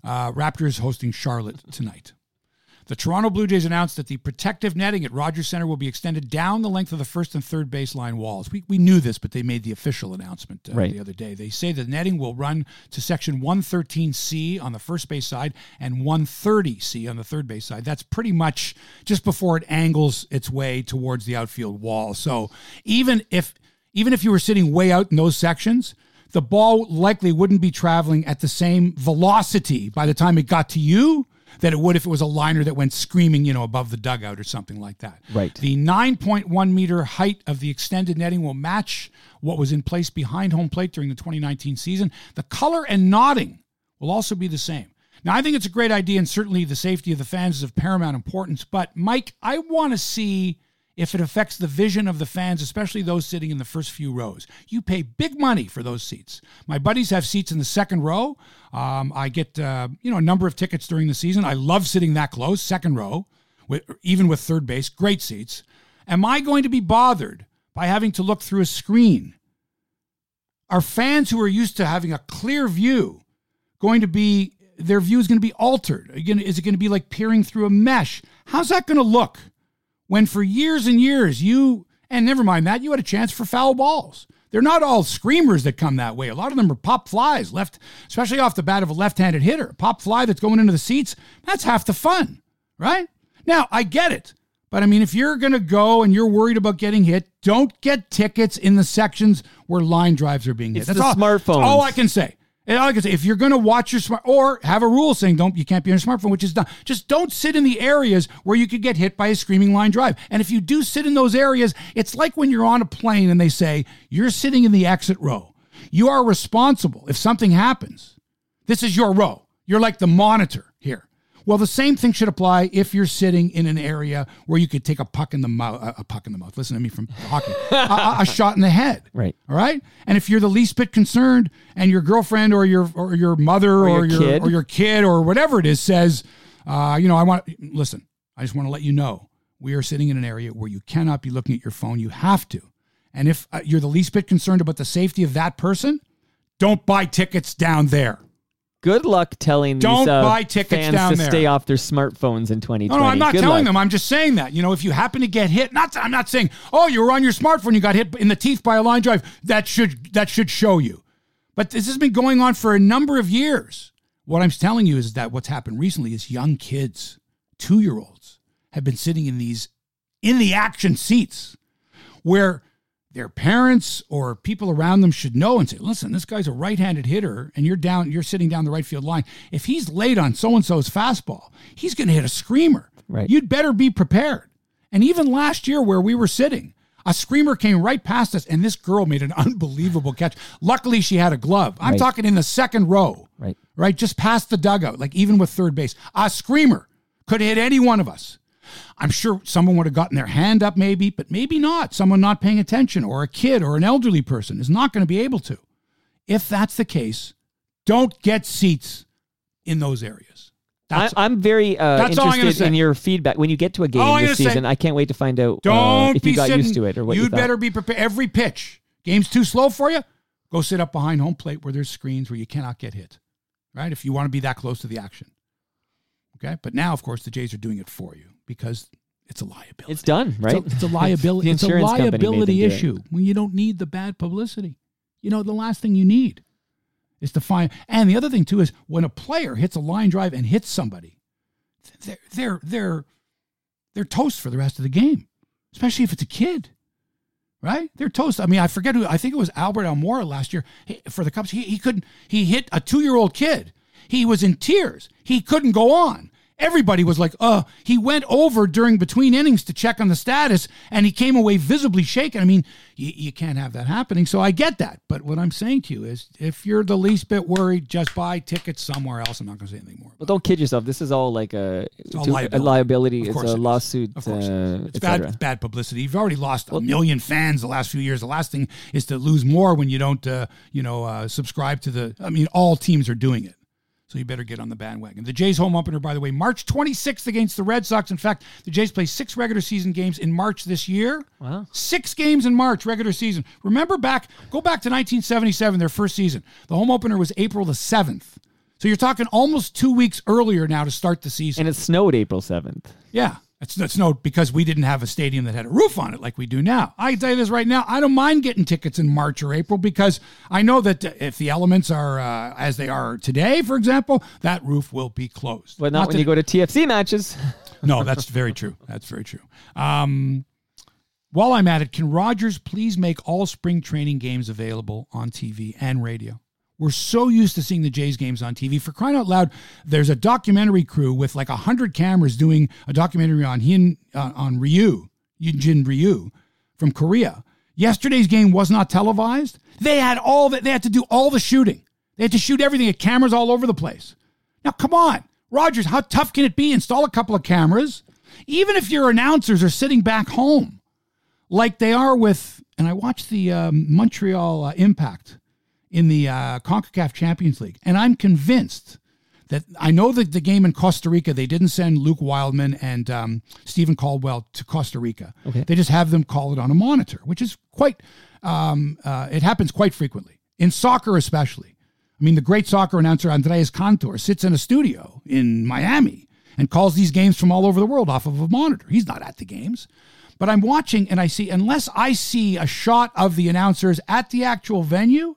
Uh, Raptors hosting Charlotte tonight. The Toronto Blue Jays announced that the protective netting at Rogers Center will be extended down the length of the first and third baseline walls. We, we knew this, but they made the official announcement uh, Right. the other day. They say the netting will run to section 113C on the first base side and 130C on the third base side. That's pretty much just before it angles its way towards the outfield wall. So even if even if you were sitting way out in those sections, the ball likely wouldn't be traveling at the same velocity by the time it got to you that it would if it was a liner that went screaming, you know, above the dugout or something like that. Right. The 9.1 meter height of the extended netting will match what was in place behind home plate during the 2019 season. The color and knotting will also be the same. Now, I think it's a great idea, and certainly the safety of the fans is of paramount importance. But, Mike, I want to see if it affects the vision of the fans, especially those sitting in the first few rows. You pay big money for those seats. My buddies have seats in the second row. Um, I get uh, you know a number of tickets during the season. I love sitting that close, second row, with, even with third base, great seats. Am I going to be bothered by having to look through a screen? Are fans who are used to having a clear view going to be their view is going to be altered? Again, is it going to be like peering through a mesh? How's that going to look when for years and years you and never mind that you had a chance for foul balls? They're not all screamers that come that way. A lot of them are pop flies, left, especially off the bat of a left-handed hitter. A pop fly that's going into the seats. That's half the fun, right? Now I get it. But I mean, if you're going to go and you're worried about getting hit, don't get tickets in the sections where line drives are being hit. It's That's the all, smartphones. that's all I can say. And all I say, if you're going to watch your smart, or have a rule saying don't, you can't be on your smartphone, which is done. Just don't sit in the areas where you could get hit by a screaming line drive. And if you do sit in those areas, it's like when you're on a plane and they say you're sitting in the exit row. You are responsible if something happens. This is your row. You're like the monitor. Well, the same thing should apply if you're sitting in an area where you could take a puck in the mouth, a puck in the mouth. Listen to me from [laughs] hockey, a, a, shot in the head. Right. All right. And if you're the least bit concerned, and your girlfriend or your or your mother or, your your kid. or your kid or whatever it is says, uh, you know, I want listen. I just want to let you know we are sitting in an area where you cannot be looking at your phone. You have to. And if uh, you're the least bit concerned about the safety of that person, don't buy tickets down there. Good luck telling Don't these uh, buy tickets fans down to there. stay off their smartphones in 2020. No, no, I'm not Good telling luck. them. I'm just saying that. You know, if you happen to get hit, not I'm not saying, oh, you were on your smartphone, you got hit in the teeth by a line drive. That should that should show you. But this has been going on for a number of years. What I'm telling you is that what's happened recently is young kids, two year olds, have been sitting in these in the action seats where their parents or people around them should know and say, listen, this guy's a right handed hitter and you're down, you're sitting down the right field line. If he's late on so and so's fastball, he's going to hit a screamer. Right. You'd better be prepared. And even last year, where we were sitting, a screamer came right past us, and this girl made an [laughs] unbelievable catch. Luckily, she had a glove. I'm Right. talking in the second row, Right. right, just past the dugout, like even with third base. A screamer could hit any one of us. I'm sure someone would have gotten their hand up, maybe, but maybe not. Someone not paying attention, or a kid, or an elderly person is not going to be able to. If that's the case, don't get seats in those areas. I, That's, I'm very uh, That's all I'm gonna interested in your feedback when you get to a game All this gonna say- season. I can't wait to find out uh, don't if be you got sitting, used to it or what you You'd thought. better be prepared. Every pitch, game's too slow for you. Go sit up behind home plate where there's screens where you cannot get hit. Right, if you want to be that close to the action. Okay, but now of course the Jays are doing it for you because it's a liability. It's done, right? It's a, [laughs] it's a liability. It's a insurance company made them liability issue when you don't need the bad publicity. You know, the last thing you need is to find. And the other thing too is when a player hits a line drive and hits somebody, they're they're they're they're toast for the rest of the game, especially if it's a kid. Right? They're toast. I mean, I forget who. I think it was Albert Almora last year he, for the Cubs. He he couldn't. He hit a two year old kid. He was in tears. He couldn't go on. Everybody was like, "Uh." He went over during between innings to check on the status, and he came away visibly shaken. I mean, you, you can't have that happening. So I get that. But what I'm saying to you is, if you're the least bit worried, just buy tickets somewhere else. I'm not going to say anything more. Well, don't kid yourself. This is all like a, all liability. a liability. Of It's a it lawsuit, Of course, uh, it's bad. It's bad publicity. You've already lost a million fans the last few years. The last thing is to lose more when you don't, uh, you know, uh, subscribe to the. I mean, all teams are doing it, so you better get on the bandwagon. The Jays' home opener, by the way, March 26th against the Red Sox. In fact, the Jays play six regular season games in March this year. Wow. Six games in March, regular season. Remember back, go back to 1977, their first season. The home opener was April the 7th. So you're talking almost two weeks earlier now to start the season. And it snowed April 7th. Yeah. It's, it's no because we didn't have a stadium that had a roof on it like we do now. I can tell you this right now. I don't mind getting tickets in March or April because I know that if the elements are uh, as they are today, for example, that roof will be closed. But not, when that- you go to TFC matches. [laughs] no, that's very true. That's very true. Um, while I'm at it, can Rogers please make all spring training games available on TV and radio? We're so used to seeing the Jays games on TV. For crying out loud, there's a documentary crew with like a hundred cameras doing a documentary on Hin uh, on Ryu, Hyun-jin Ryu, from Korea. Yesterday's game was not televised. They had all that. They had to do all the shooting. They had to shoot everything. Had cameras all over the place. Now, come on, Rogers. How tough can it be? Install a couple of cameras. Even if your announcers are sitting back home, like they are with, and I watched the um, Montreal uh, Impact in the uh, CONCACAF Champions League, and I'm convinced that I know that the game in Costa Rica, they didn't send Luke Wileman and um, Steven Caldwell to Costa Rica. Okay. They just have them call it on a monitor, which is quite, um, uh, it happens quite frequently, in soccer especially. I mean, the great soccer announcer Andres Cantor sits in a studio in Miami and calls these games from all over the world off of a monitor. He's not at the games. But I'm watching and I see, unless I see a shot of the announcers at the actual venue,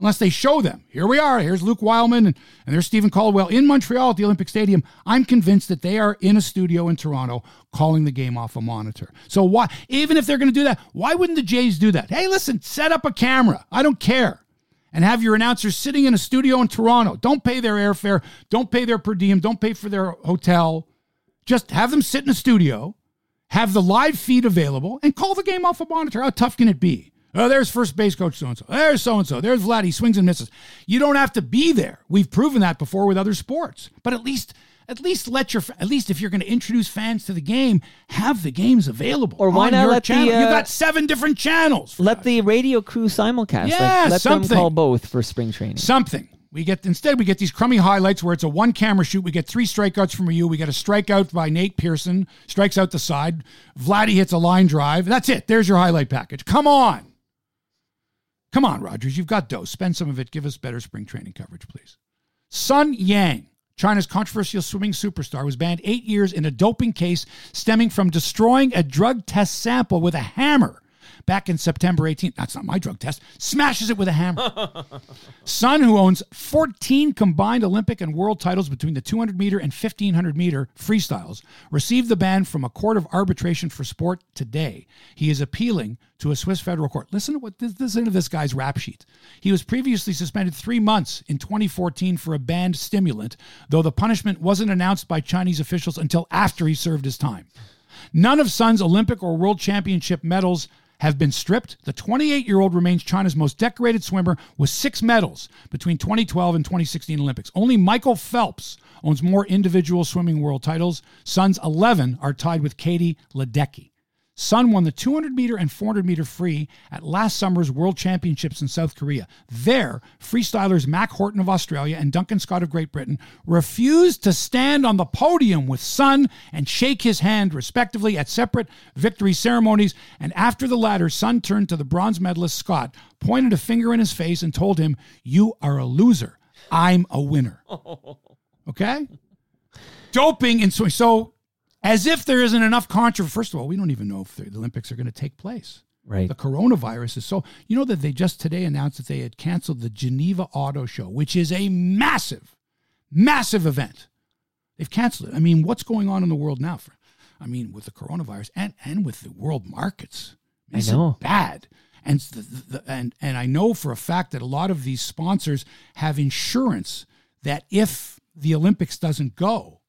unless they show them, here we are, here's Luke Wileman and, and there's Steven Caldwell in Montreal at the Olympic Stadium, I'm convinced that they are in a studio in Toronto calling the game off a monitor. So why, even if they're going to do that, why wouldn't the Jays do that? Hey, listen, set up a camera. I don't care. And have your announcers sitting in a studio in Toronto. Don't pay their airfare, don't pay their per diem, don't pay for their hotel. Just have them sit in a studio have the live feed available, and call the game off a monitor. How tough can it be? Oh, there's first base coach so and so. There's so and so. There's Vlad. He swings and misses. You don't have to be there. We've proven that before with other sports. But at least, at least let your at least if you're going to introduce fans to the game, have the games available. Or why on not your let the, channel. you uh, got seven different channels. Let that. the radio crew simulcast. Yeah, like, let something. them call both for spring training. something. We get instead we get these crummy highlights where it's a one camera shoot. We get three strikeouts from you. We get a strikeout by Nate Pearson, strikes out the side. Vladdy hits a line drive. That's it. There's your highlight package. Come on. Come on, Rogers. You've got dough. Spend some of it. Give us better spring training coverage, please. Sun Yang, China's controversial swimming superstar, was banned eight years in a doping case stemming from destroying a drug test sample with a hammer back in September 18th. That's not my drug test. Smashes it with a hammer. [laughs] Sun, who owns 14 combined Olympic and world titles between the 200 meter and 1500 meter freestyles, received the ban from a court of arbitration for sport today. He is appealing to a Swiss federal court. Listen to what this, listen to this guy's rap sheet. He was previously suspended three months in 2014 for a banned stimulant, though the punishment wasn't announced by Chinese officials until after he served his time. None of Sun's Olympic or World Championship medals have been stripped. The 28 year old remains China's most decorated swimmer with six medals between 2012 and 2016 Olympics. Only Michael Phelps owns more individual swimming world titles. Sun's 11 are tied with Katie Ledecky. Sun won the 200 meter and 400 meter free at last summer's World Championships in South Korea. There, freestylers Mack Horton of Australia and Duncan Scott of Great Britain refused to stand on the podium with Sun and shake his hand, respectively, at separate victory ceremonies. And after the latter, Sun turned to the bronze medalist Scott, pointed a finger in his face, and told him, You are a loser. I'm a winner. [laughs] Okay? Doping and so, so as if there isn't enough controversy. First of all, we don't even know if the Olympics are going to take place. Right. The coronavirus is so. You know that they just today announced that they had canceled the Geneva Auto Show, which is a massive, massive event. They've canceled it. I mean, what's going on in the world now? For, I mean, with the coronavirus and and with the world markets, It's bad. And the, the, and and I know for a fact that a lot of these sponsors have insurance that if the Olympics doesn't go,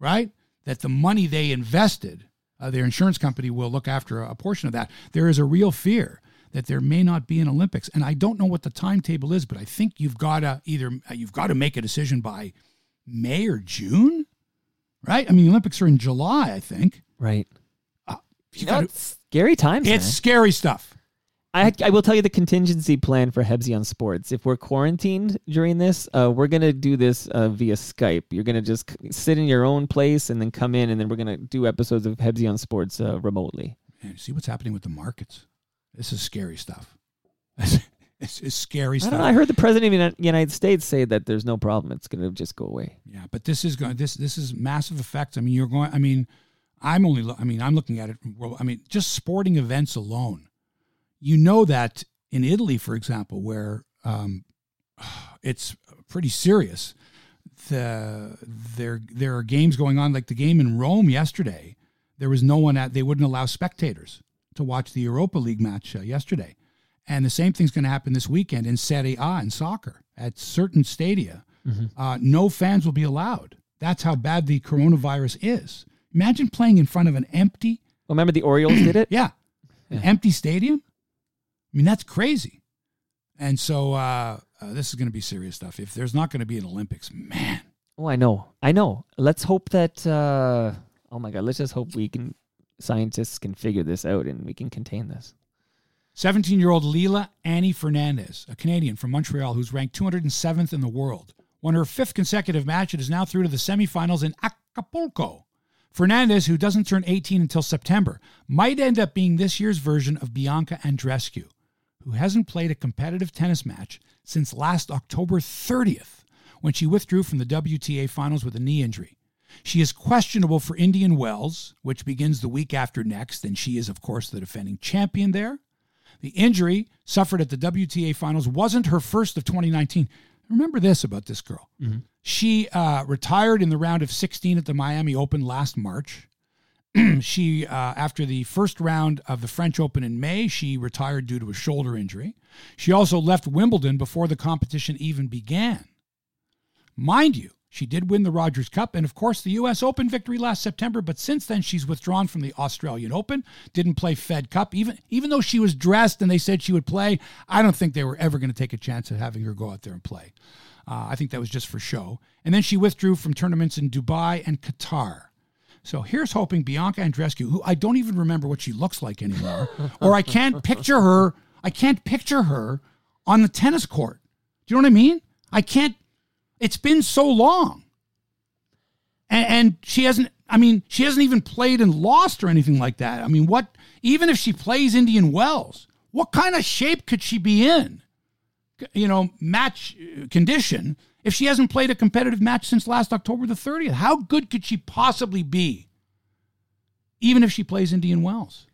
right, that the money they invested, uh, their insurance company will look after a, a portion of that. There is a real fear that there may not be an Olympics, and I don't know what the timetable is, but I think you've got to either uh, you've got to make a decision by May or June, right? I mean, the Olympics are in July, I think. Right. You No, gotta- scary times. it's man. scary stuff. I, I will tell you the contingency plan for Hebsy on Sports. If we're quarantined during this, uh, we're gonna do this uh, via Skype. You're gonna just sit in your own place and then come in, and then we're gonna do episodes of Hebsy on Sports uh, remotely. Man, see what's happening with the markets. This is scary stuff. [laughs] it's, it's scary I stuff. don't know. I heard the president of the United States say that there's no problem. It's gonna just go away. Yeah, but this is going. This this is massive effects. I mean, you're going. I mean, I'm only. I mean, I'm looking at it. well, I mean, just sporting events alone. You know that in Italy, for example, where um, [sighs] it's pretty serious. The there there are games going on, like the game in Rome yesterday. There was no one at. They wouldn't allow spectators to watch the Europa League match uh, yesterday, and the same thing's going to happen this weekend in Serie A in soccer at certain stadia uh, no fans will be allowed. That's how bad the coronavirus is. Imagine playing in front of an empty, Well, remember the Orioles did it? [clears throat] yeah, an empty stadium. I mean, that's crazy. And so uh, uh, this is going to be serious stuff. If there's not going to be an Olympics, man, Oh, I know. I know. Let's hope that. Uh, oh my God. Let's just hope we can scientists can figure this out and we can contain this. 17 year old Leylah Annie Fernandez, a Canadian from Montreal who's ranked 207th in the world, won her fifth consecutive match and is now through to the semifinals in Acapulco. Fernandez, who doesn't turn 18 until September, might end up being this year's version of Bianca Andreescu, who hasn't played a competitive tennis match since last October 30th, when she withdrew from the WTA finals with a knee injury. She is questionable for Indian Wells, which begins the week after next, and she is, of course, the defending champion there. The injury suffered at the WTA finals wasn't her first of 2019. Remember this about this girl. Mm-hmm. She uh, retired in the round of 16 at the Miami Open last March. [clears throat] she, uh, after the first round of the French Open in May, she retired due to a shoulder injury. She also left Wimbledon before the competition even began. Mind you, she did win the Rogers Cup and, of course, the U.S. Open victory last September. But since then, she's withdrawn from the Australian Open. Didn't play Fed Cup, even even though she was dressed and they said she would play. I don't think they were ever going to take a chance of having her go out there and play. Uh, I think that was just for show. And then she withdrew from tournaments in Dubai and Qatar. So here's hoping Bianca Andreescu, who I don't even remember what she looks like anymore, [laughs] or I can't picture her. I can't picture her on the tennis court. Do you know what I mean? I can't it's been so long. And, and she hasn't, I mean, she hasn't even played and lost or anything like that. I mean, what, even if she plays Indian Wells, what kind of shape could she be in? You know, match uh, condition if she hasn't played a competitive match since last October the 30th. How good could she possibly be, even if she plays Indian Wells?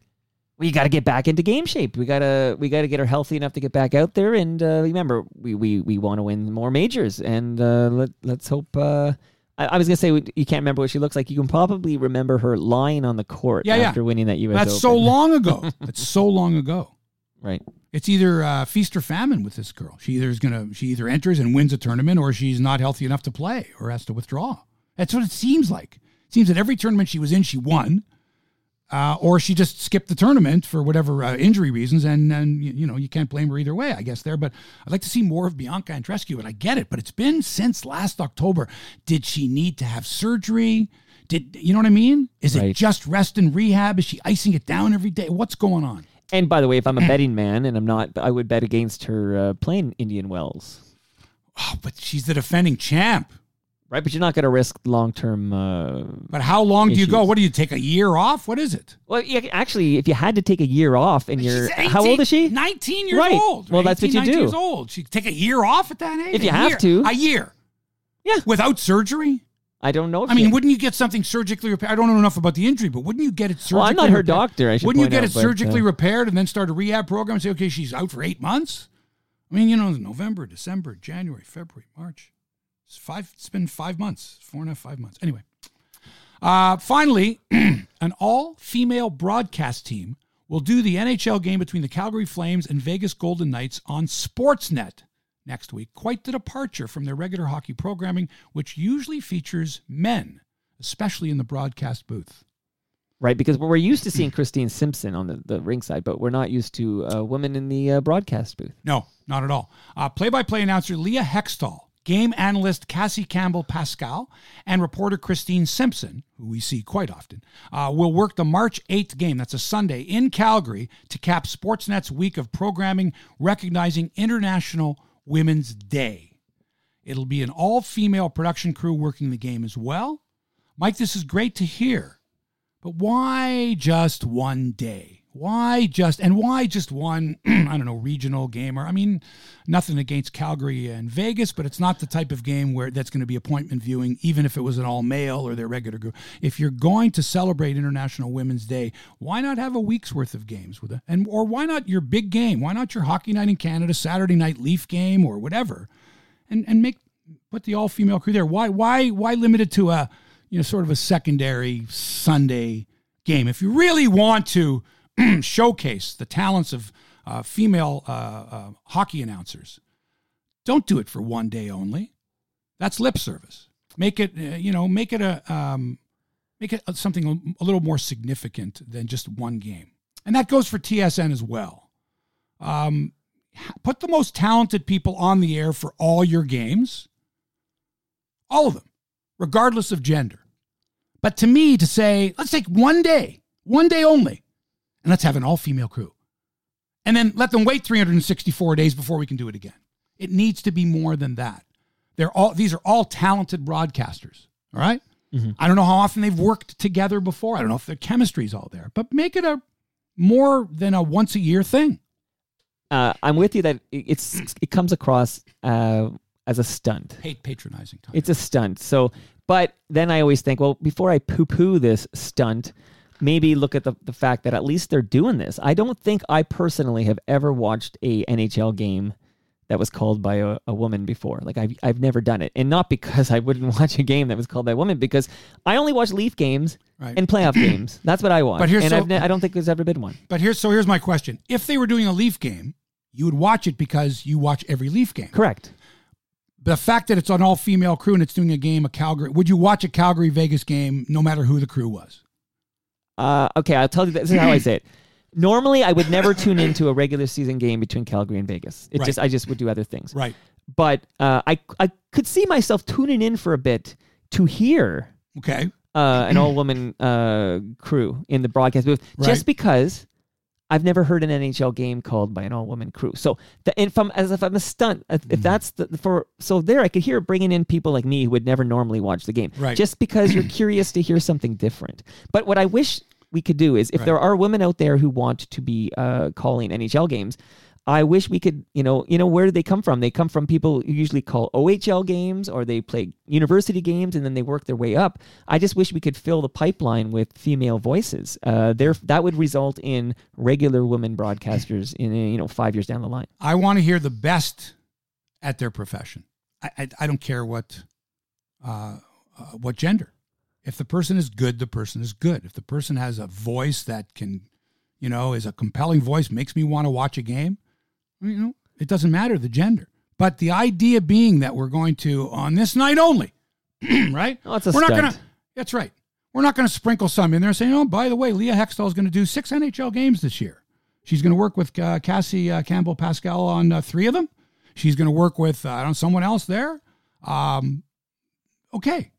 we got to get back into game shape. We gotta we gotta get her healthy enough to get back out there. And uh, remember, we we, we want to win more majors. And uh, let let's hope. Uh, I, I, was gonna say you can't remember what she looks like. You can probably remember her lying on the court yeah, after yeah. winning that U.S. That's Open. so long ago. [laughs] That's so long ago. Right. It's either uh, feast or famine with this girl. She either is gonna she either enters and wins a tournament, or she's not healthy enough to play, or has to withdraw. That's what it seems like. It seems that every tournament she was in, she won uh, or she just skipped the tournament for whatever uh, injury reasons, and and you know you can't blame her either way, I guess there. But I'd like to see more of Bianca Andreescu, and I get it, but it's been since last October. Did she need to have surgery? Did you know what I mean? Is right. it just rest and rehab? Is she icing it down every day? What's going on? And by the way, if I'm a [clears throat] betting man and I'm not, I would bet against her uh, playing Indian Wells. Oh, but she's the defending champ right? But you're not going to risk long term. Uh, but how long issues. do you go? What do you take a year off? What is it? Well, yeah, actually, if you had to take a year off, and you're 18, how old is she? Nineteen years right. old. Well, that's 18, what you do. Years old. She take a year off at that age. If you a have year. to, a year. Yeah, without surgery. I don't know. I mean, wouldn't you get something surgically repaired? I don't know enough about the injury, but wouldn't you get it surgically? Well, I'm not her repaired? doctor. I should wouldn't you get out, it surgically but, uh, repaired and then start a rehab program and say, okay, she's out for eight months? I mean, you know, November, December, January, February, March. It's five. It's been five months, four and a half, five months. Anyway, uh, finally, [clears throat] an all-female broadcast team will do the NHL game between the Calgary Flames and Vegas Golden Knights on Sportsnet next week. Quite the departure from their regular hockey programming, which usually features men, especially in the broadcast booth. Right, because we're used to seeing Christine Simpson on the, the ringside, but we're not used to uh, women in the uh, broadcast booth. No, not at all. Play by play announcer Leah Hextall game analyst Cassie Campbell Pascall, and reporter Christine Simpson, who we see quite often, uh, will work the March 8th game, that's a Sunday, in Calgary to cap Sportsnet's week of programming recognizing International Women's Day. It'll be an all female production crew working the game as well. Mike, this is great to hear, but why just one day? Why just and why just one? [clears throat] I don't know regional game or I mean, nothing against Calgary and Vegas, but it's not the type of game where that's going to be appointment viewing, even if it was an all male or their regular group. If you're going to celebrate International Women's Day, why not have a week's worth of games with it? And or why not your big game? Why not your hockey night in Canada, Saturday night Leaf game or whatever, and and make put the all female crew there? Why why why limit it to a you know sort of a secondary Sunday game? If you really want to [clears throat] showcase the talents of uh, female uh, uh, hockey announcers. Don't do it for one day only. That's lip service. Make it, uh, you know, make it a, um, make it something a little more significant than just one game. And that goes for TSN as well. Um, put the most talented people on the air for all your games, all of them, regardless of gender. But to me, to say, let's take one day one day only, and let's have an all female crew. And then let them wait 364 days before we can do it again. It needs to be more than that. They're all these are all talented broadcasters. All right? I don't know how often they've worked together before. I don't know if their chemistry's all there, but make it a more than a once a year thing. Uh, I'm with you that it- it's it comes across uh, as a stunt. Hate patronizing time. It's a stunt. So, but then I always think, well, before I poo poo this stunt, maybe look at the, the fact that at least they're doing this. I don't think I personally have ever watched a NHL game that was called by a, a woman before. Like I've, I've never done it. And not because I wouldn't [laughs] watch a game that was called by a woman, because I only watch Leaf games Right. and playoff [clears throat] games. That's what I watch. But here's and so- I've ne- I don't think there's ever been one. But here's so here's my question. If they were doing a Leaf game, you would watch it because you watch every Leaf game. Correct. The fact that it's an all female crew and it's doing a game of Calgary, would you watch a Calgary Vegas game no matter who the crew was? Uh, okay, I'll tell you. This is how I say it. [laughs] Normally, I would never tune into a regular season game between Calgary and Vegas. It Right. just I just would do other things. Right. But uh, I I could see myself tuning in for a bit to hear Okay. uh, an all woman uh, crew in the broadcast booth, Right. just because I've never heard an NHL game called by an all woman crew. So the, if I'm as if I'm a stunt, if, Mm-hmm. that's the for so there, I could hear bringing in people like me who would never normally watch the game, Right. just because you're [clears throat] curious to hear something different. But what I wish we could do is if Right. there are women out there who want to be uh, calling NHL games. I wish we could, you know, you know, where do they come from? They come from people who usually call OHL games or they play university games and then they work their way up. I just wish we could fill the pipeline with female voices. Uh, there, that would result in regular women broadcasters in, you know, five years down the line. I want to hear the best at their profession. I, I, I don't care what uh, uh, what gender. If the person is good, the person is good. If the person has a voice that can, you know, is a compelling voice, makes me want to watch a game, you know, it doesn't matter the gender. But the idea being that we're going to on this night only, [clears throat] right? Oh, it's a we're not stunt. going to. That's right. We're not going to sprinkle some in there saying, "Oh, by the way, Leah Hextall is going to do six NHL games this year. She's going to work with uh, Cassie uh, Campbell Pascall on uh, three of them. She's going to work with uh, I don't know someone else there. Um, okay,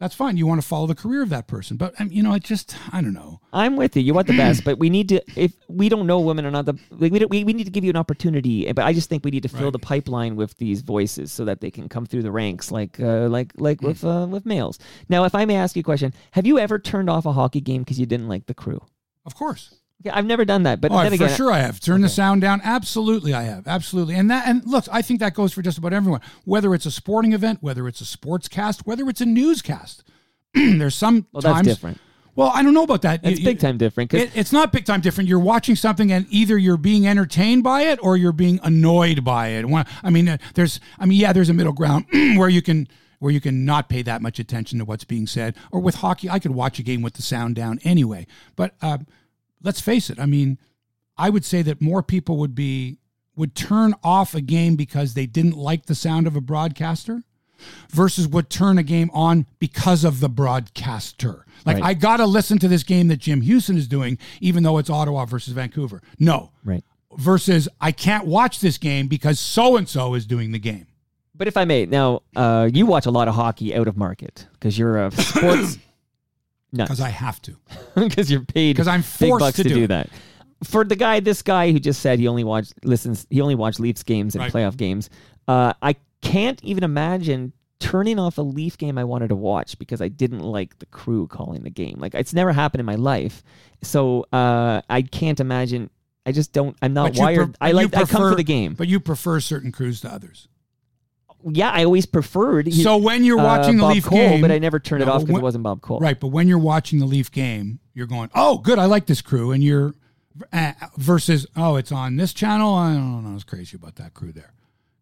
that's fine. You want to follow the career of that person, but um, you know, it just I don't know. I'm with you. You want the best, but we need to. If we don't know women are not the, like, we, don't, we we need to give you an opportunity. But I just think we need to fill Right. the pipeline with these voices so that they can come through the ranks, like uh, like like with uh, with males. Now, if I may ask you a question, have you ever turned off a hockey game because you didn't like the crew? Of course. Okay, I've never done that, but Oh, then for sure I have. Turn the sound down. Absolutely I have. Absolutely. And that and look, I think that goes for just about everyone. Whether it's a sporting event, whether it's a sports cast, whether it's a newscast. [clears throat] There's some well, that's times different. Well, I don't know about that. It's You- big time different. It, it's not big time different. You're watching something, and either you're being entertained by it or you're being annoyed by it. I mean, uh, there's, I mean, yeah, there's a middle ground [clears throat] where you can where you can not pay that much attention to what's being said. Or with hockey, I could watch a game with the sound down anyway. But uh, let's face it. I mean, I would say that more people would be would turn off a game because they didn't like the sound of a broadcaster versus would turn a game on because of the broadcaster. Like Right. I got to listen to this game that Jim Hughson is doing even though it's Ottawa versus Vancouver. No. right. Versus I can't watch this game because so and so is doing the game. But if I may, now uh, you watch a lot of hockey out of market because you're a sports. [clears throat] Because I have to. [laughs] because you're paid. Because I'm forced bucks to to, do do that. For the guy, this guy who just said he only watched listens, he only watched Leafs games and Right. playoff games. Uh, I can't even imagine turning off a Leaf game I wanted to watch because I didn't like the crew calling the game. Like it's never happened in my life, so uh, I can't imagine. I just don't. I'm not wired. pre- I like. I come for the game. But you prefer certain crews to others. Yeah, I always preferred. So when you're uh, watching the Bob Leaf Cole, game, but I never turned it off because it wasn't Bob Cole. Right, but when you're watching the Leaf game, you're going, "Oh, good, I like this crew," and you're uh, versus, "Oh, it's on this channel." I don't know, I was crazy about that crew there,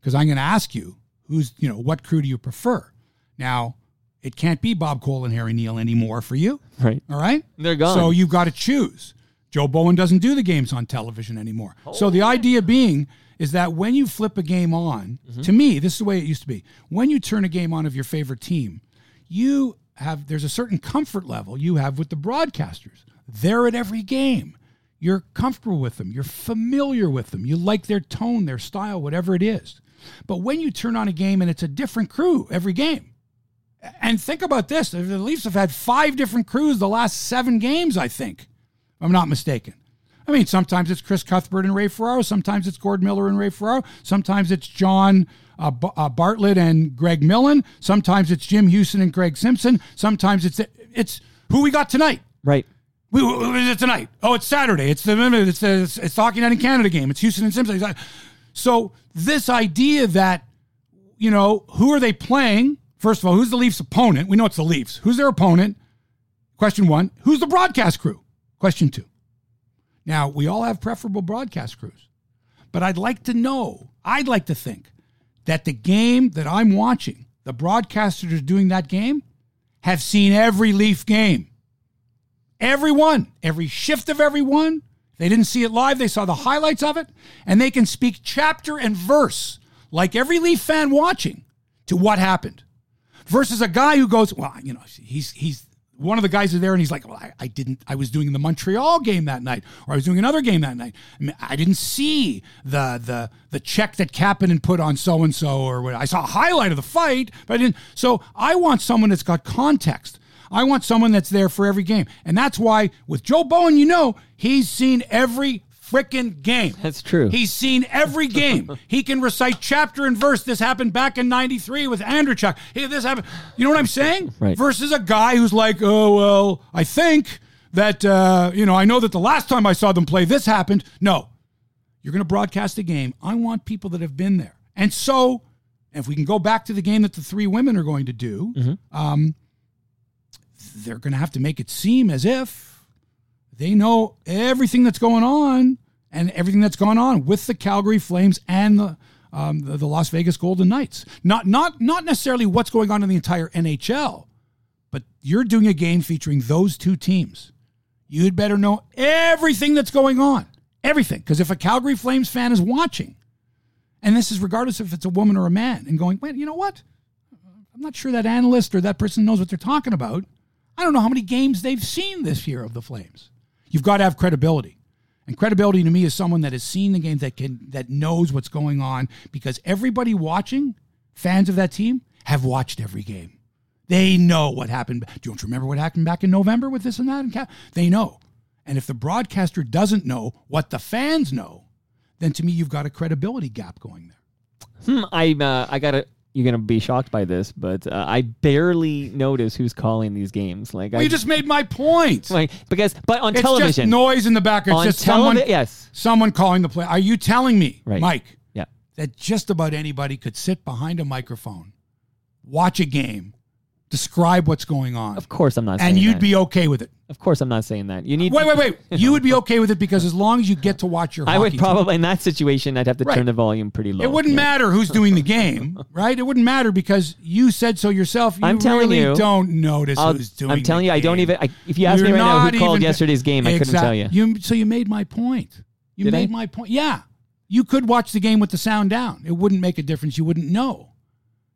because I'm going to ask you, who's you know, what crew do you prefer? Now, it can't be Bob Cole and Harry Neale anymore for you. Right. All right, They're gone. So you've got to choose. Joe Bowen doesn't do the games on television anymore. So the idea being is that when you flip a game on, mm-hmm. to me, this is the way it used to be. When you turn a game on of your favorite team, you have there's a certain comfort level you have with the broadcasters. They're at every game. You're comfortable with them. You're familiar with them. You like their tone, their style, whatever it is. But when you turn on a game and it's a different crew every game, and think about this: the Leafs have had five different crews the last seven games, I think. if I'm not mistaken. I mean, sometimes it's Chris Cuthbert and Ray Ferraro. Sometimes it's Gord Miller and Ray Ferraro. Sometimes it's John uh, B- uh, Bartlett and Greg Millen. Sometimes it's Jim Hughson and Craig Simpson. Sometimes it's it's who we got tonight. Right. We, who is it tonight? Oh, it's Saturday. It's the it's the it's, it's the Hockey Night in Canada game. It's Hughson and Simpson. So this idea that you know who are they playing? First of all, who's the Leafs' opponent? We know it's the Leafs. Who's their opponent? Question one. Who's the broadcast crew? Question two. Now, we all have preferable broadcast crews, but I'd like to know, I'd like to think that the game that I'm watching, the broadcasters doing that game, have seen every Leaf game. Everyone, every shift of everyone. They didn't see it live, they saw the highlights of it, and they can speak chapter and verse, like every Leaf fan watching, to what happened. Versus a guy who goes, well, you know, he's he's one of the guys is there and he's like, well, I, I, didn't, I was doing the Montreal game that night, or I was doing another game that night. I, mean, I didn't see the the the check that Kapanen put on so and so, or what. I saw a highlight of the fight, but I didn't. So I want someone that's got context. I want someone that's there for every game, and that's why with Joe Bowen, you know, he's seen every freaking game. That's true. He's seen every game. he can recite chapter and verse. This happened back in 93 with Andreychuk. Hey, this happened. You know what I'm saying? [laughs] Right. Versus a guy who's like, oh, well, I think that, uh, you know, I know that the last time I saw them play, this happened. No. You're going to broadcast a game. I want people that have been there. And so, if we can go back to the game that the three women are going to do, Mm-hmm. um, they're going to have to make it seem as if they know everything that's going on and everything that's gone on with the Calgary Flames and the, um, the the Las Vegas Golden Knights. Not not not necessarily what's going on in the entire NHL, but you're doing a game featuring those two teams. You'd better know everything that's going on, everything. Because if a Calgary Flames fan is watching, and this is regardless if it's a woman or a man, and going, wait, you know what? I'm not sure that analyst or that person knows what they're talking about. I don't know how many games they've seen this year of the Flames. You've got to have credibility. And credibility to me is someone that has seen the game that can that knows what's going on because everybody watching, fans of that team, have watched every game. They know what happened. Don't you remember what happened back in November with this and that? And they know. And if the broadcaster doesn't know what the fans know, then to me you've got a credibility gap going there. Hmm, I uh, I gotta. You're gonna be shocked by this, but uh, I barely notice who's calling these games. Like Well, I you just made my point. [laughs] like because but on it's television, just noise in the background. It's just someone, yes, someone calling the play. Are you telling me, Right. Mike, yeah. that just about anybody could sit behind a microphone, watch a game, describe what's going on, Of course, I'm not. saying and you'd that. be okay with it? Of course, I'm not saying that. You need. Wait, wait, wait. [laughs] You would be okay with it because as long as you get to watch your, I would hockey team. probably in that situation. I'd have to Right. turn the volume pretty low. It wouldn't yeah. matter who's doing the game, [laughs] right? It wouldn't matter because you said so yourself. You I'm telling really you, don't notice I'll- who's doing. I'm telling you, I don't even. I, if you ask me You're right now who called yesterday's game, I couldn't tell you. You. So you made my point. You Did I? made my point. Yeah, you could watch the game with the sound down. It wouldn't make a difference. You wouldn't know.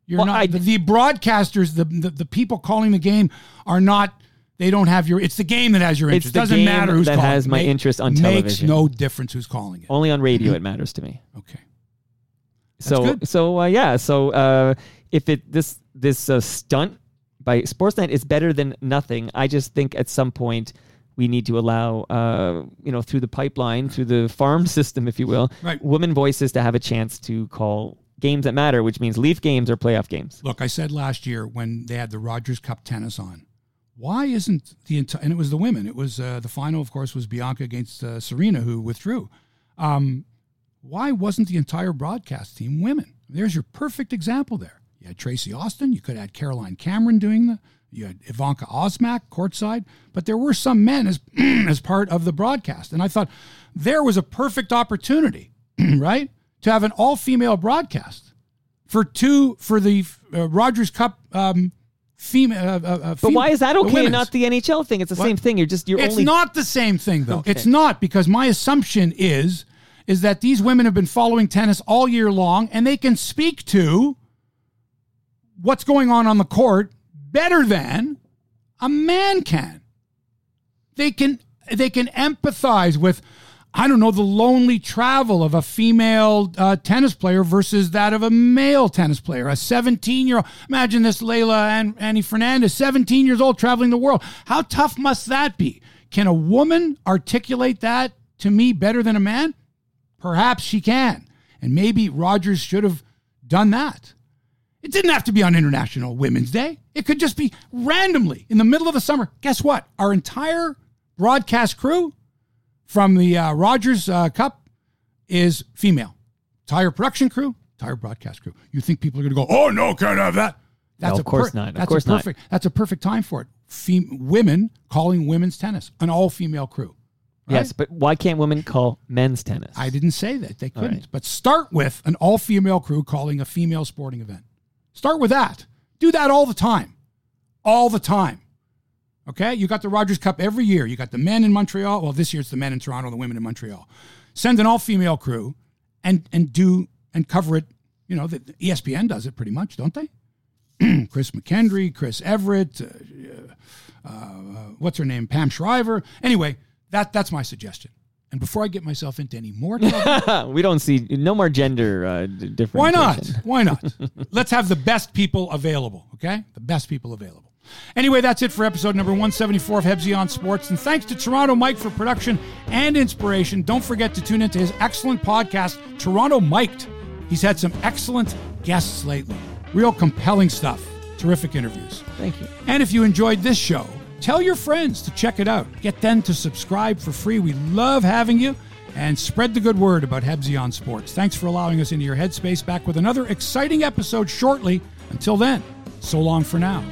You're Well, not I- the, the broadcasters. The, the the people calling the game are not. They don't have your. It's the game that has your interest. the Doesn't matter who's that calling. has my interest on Makes television. no difference who's calling it. Only on radio it matters to me. Okay. so good. so uh, yeah. So uh, if it this this uh, stunt by Sportsnet is better than nothing, I just think at some point we need to allow uh, you know through the pipeline, through the farm [laughs] system, if you will, Right. women voices to have a chance to call games that matter, which means Leaf games or playoff games. Look, I said last year when they had the Rogers Cup tennis on, why isn't the entire, and it was the women, it was uh, the final, of course, was Bianca against uh, Serena, who withdrew. Um, why wasn't the entire broadcast team women? There's your perfect example there. You had Tracy Austin, you could have had Caroline Cameron doing the, you had Ivanka Osmak courtside, but there were some men as, [clears throat] as part of the broadcast. And I thought there was a perfect opportunity, [clears throat] right, to have an all female broadcast for two for the uh, Rogers Cup um, female. Uh, uh, uh, But why is that okay not the NHL thing? It's the What? same thing. You're just you're It's only not the same thing though. It's not because my assumption is is that these women have been following tennis all year long and they can speak to what's going on on the court better than a man can. They can they can empathize with I don't know the lonely travel of a female uh, tennis player versus that of a male tennis player. A 17 year old. Imagine this Leylah and Annie Fernandez, 17 years old, traveling the world. How tough must that be? Can a woman articulate that to me better than a man? Perhaps she can. And maybe Rogers should have done that. It didn't have to be on International Women's Day. It could just be randomly in the middle of the summer. Guess what? Our entire broadcast crew from the uh, Rogers uh, Cup is female. Entire production crew, entire broadcast crew. You think people are going to go, oh, no, can't have that? No, of course not. Of that's course a perfect, not. That's a perfect time for it. Fem- women calling women's tennis, an all female crew. right? Yes, but why can't women call men's tennis? I didn't say that. They couldn't. right. But start with an all female crew calling a female sporting event. Start with that. Do that all the time. All the time. Okay? You got the Rogers Cup every year. You got the men in Montreal. Well, this year it's the men in Toronto, the women in Montreal. Send an all female crew and and do and cover it. You know, the, the ESPN does it pretty much, don't they? [clears throat] Chris McKendry, Chris Evert, uh, uh, what's her name? Pam Shriver. Anyway, that that's my suggestion. And before I get myself into any more trouble, [laughs] we don't see no more gender uh, d- why not? Why not? Let's have the best people available, okay? The best people available. Anyway, that's it for episode number 174 of Hebsy on Sports. And thanks to Toronto Mike for production and inspiration. Don't forget to tune into his excellent podcast, Toronto Miked. He's had some excellent guests lately. Real compelling stuff. Terrific interviews. Thank you. And if you enjoyed this show, tell your friends to check it out. Get them to subscribe for free. We love having you. And spread the good word about Hebsy on Sports. Thanks for allowing us into your headspace. Back with another exciting episode shortly. Until then, so long for now.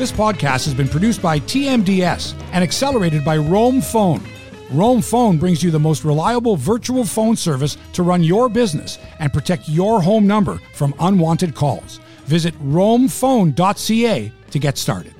This podcast has been produced by TMDS and accelerated by Roam Phone. Roam Phone brings you the most reliable virtual phone service to run your business and protect your home number from unwanted calls. Visit roamphone.ca to get started.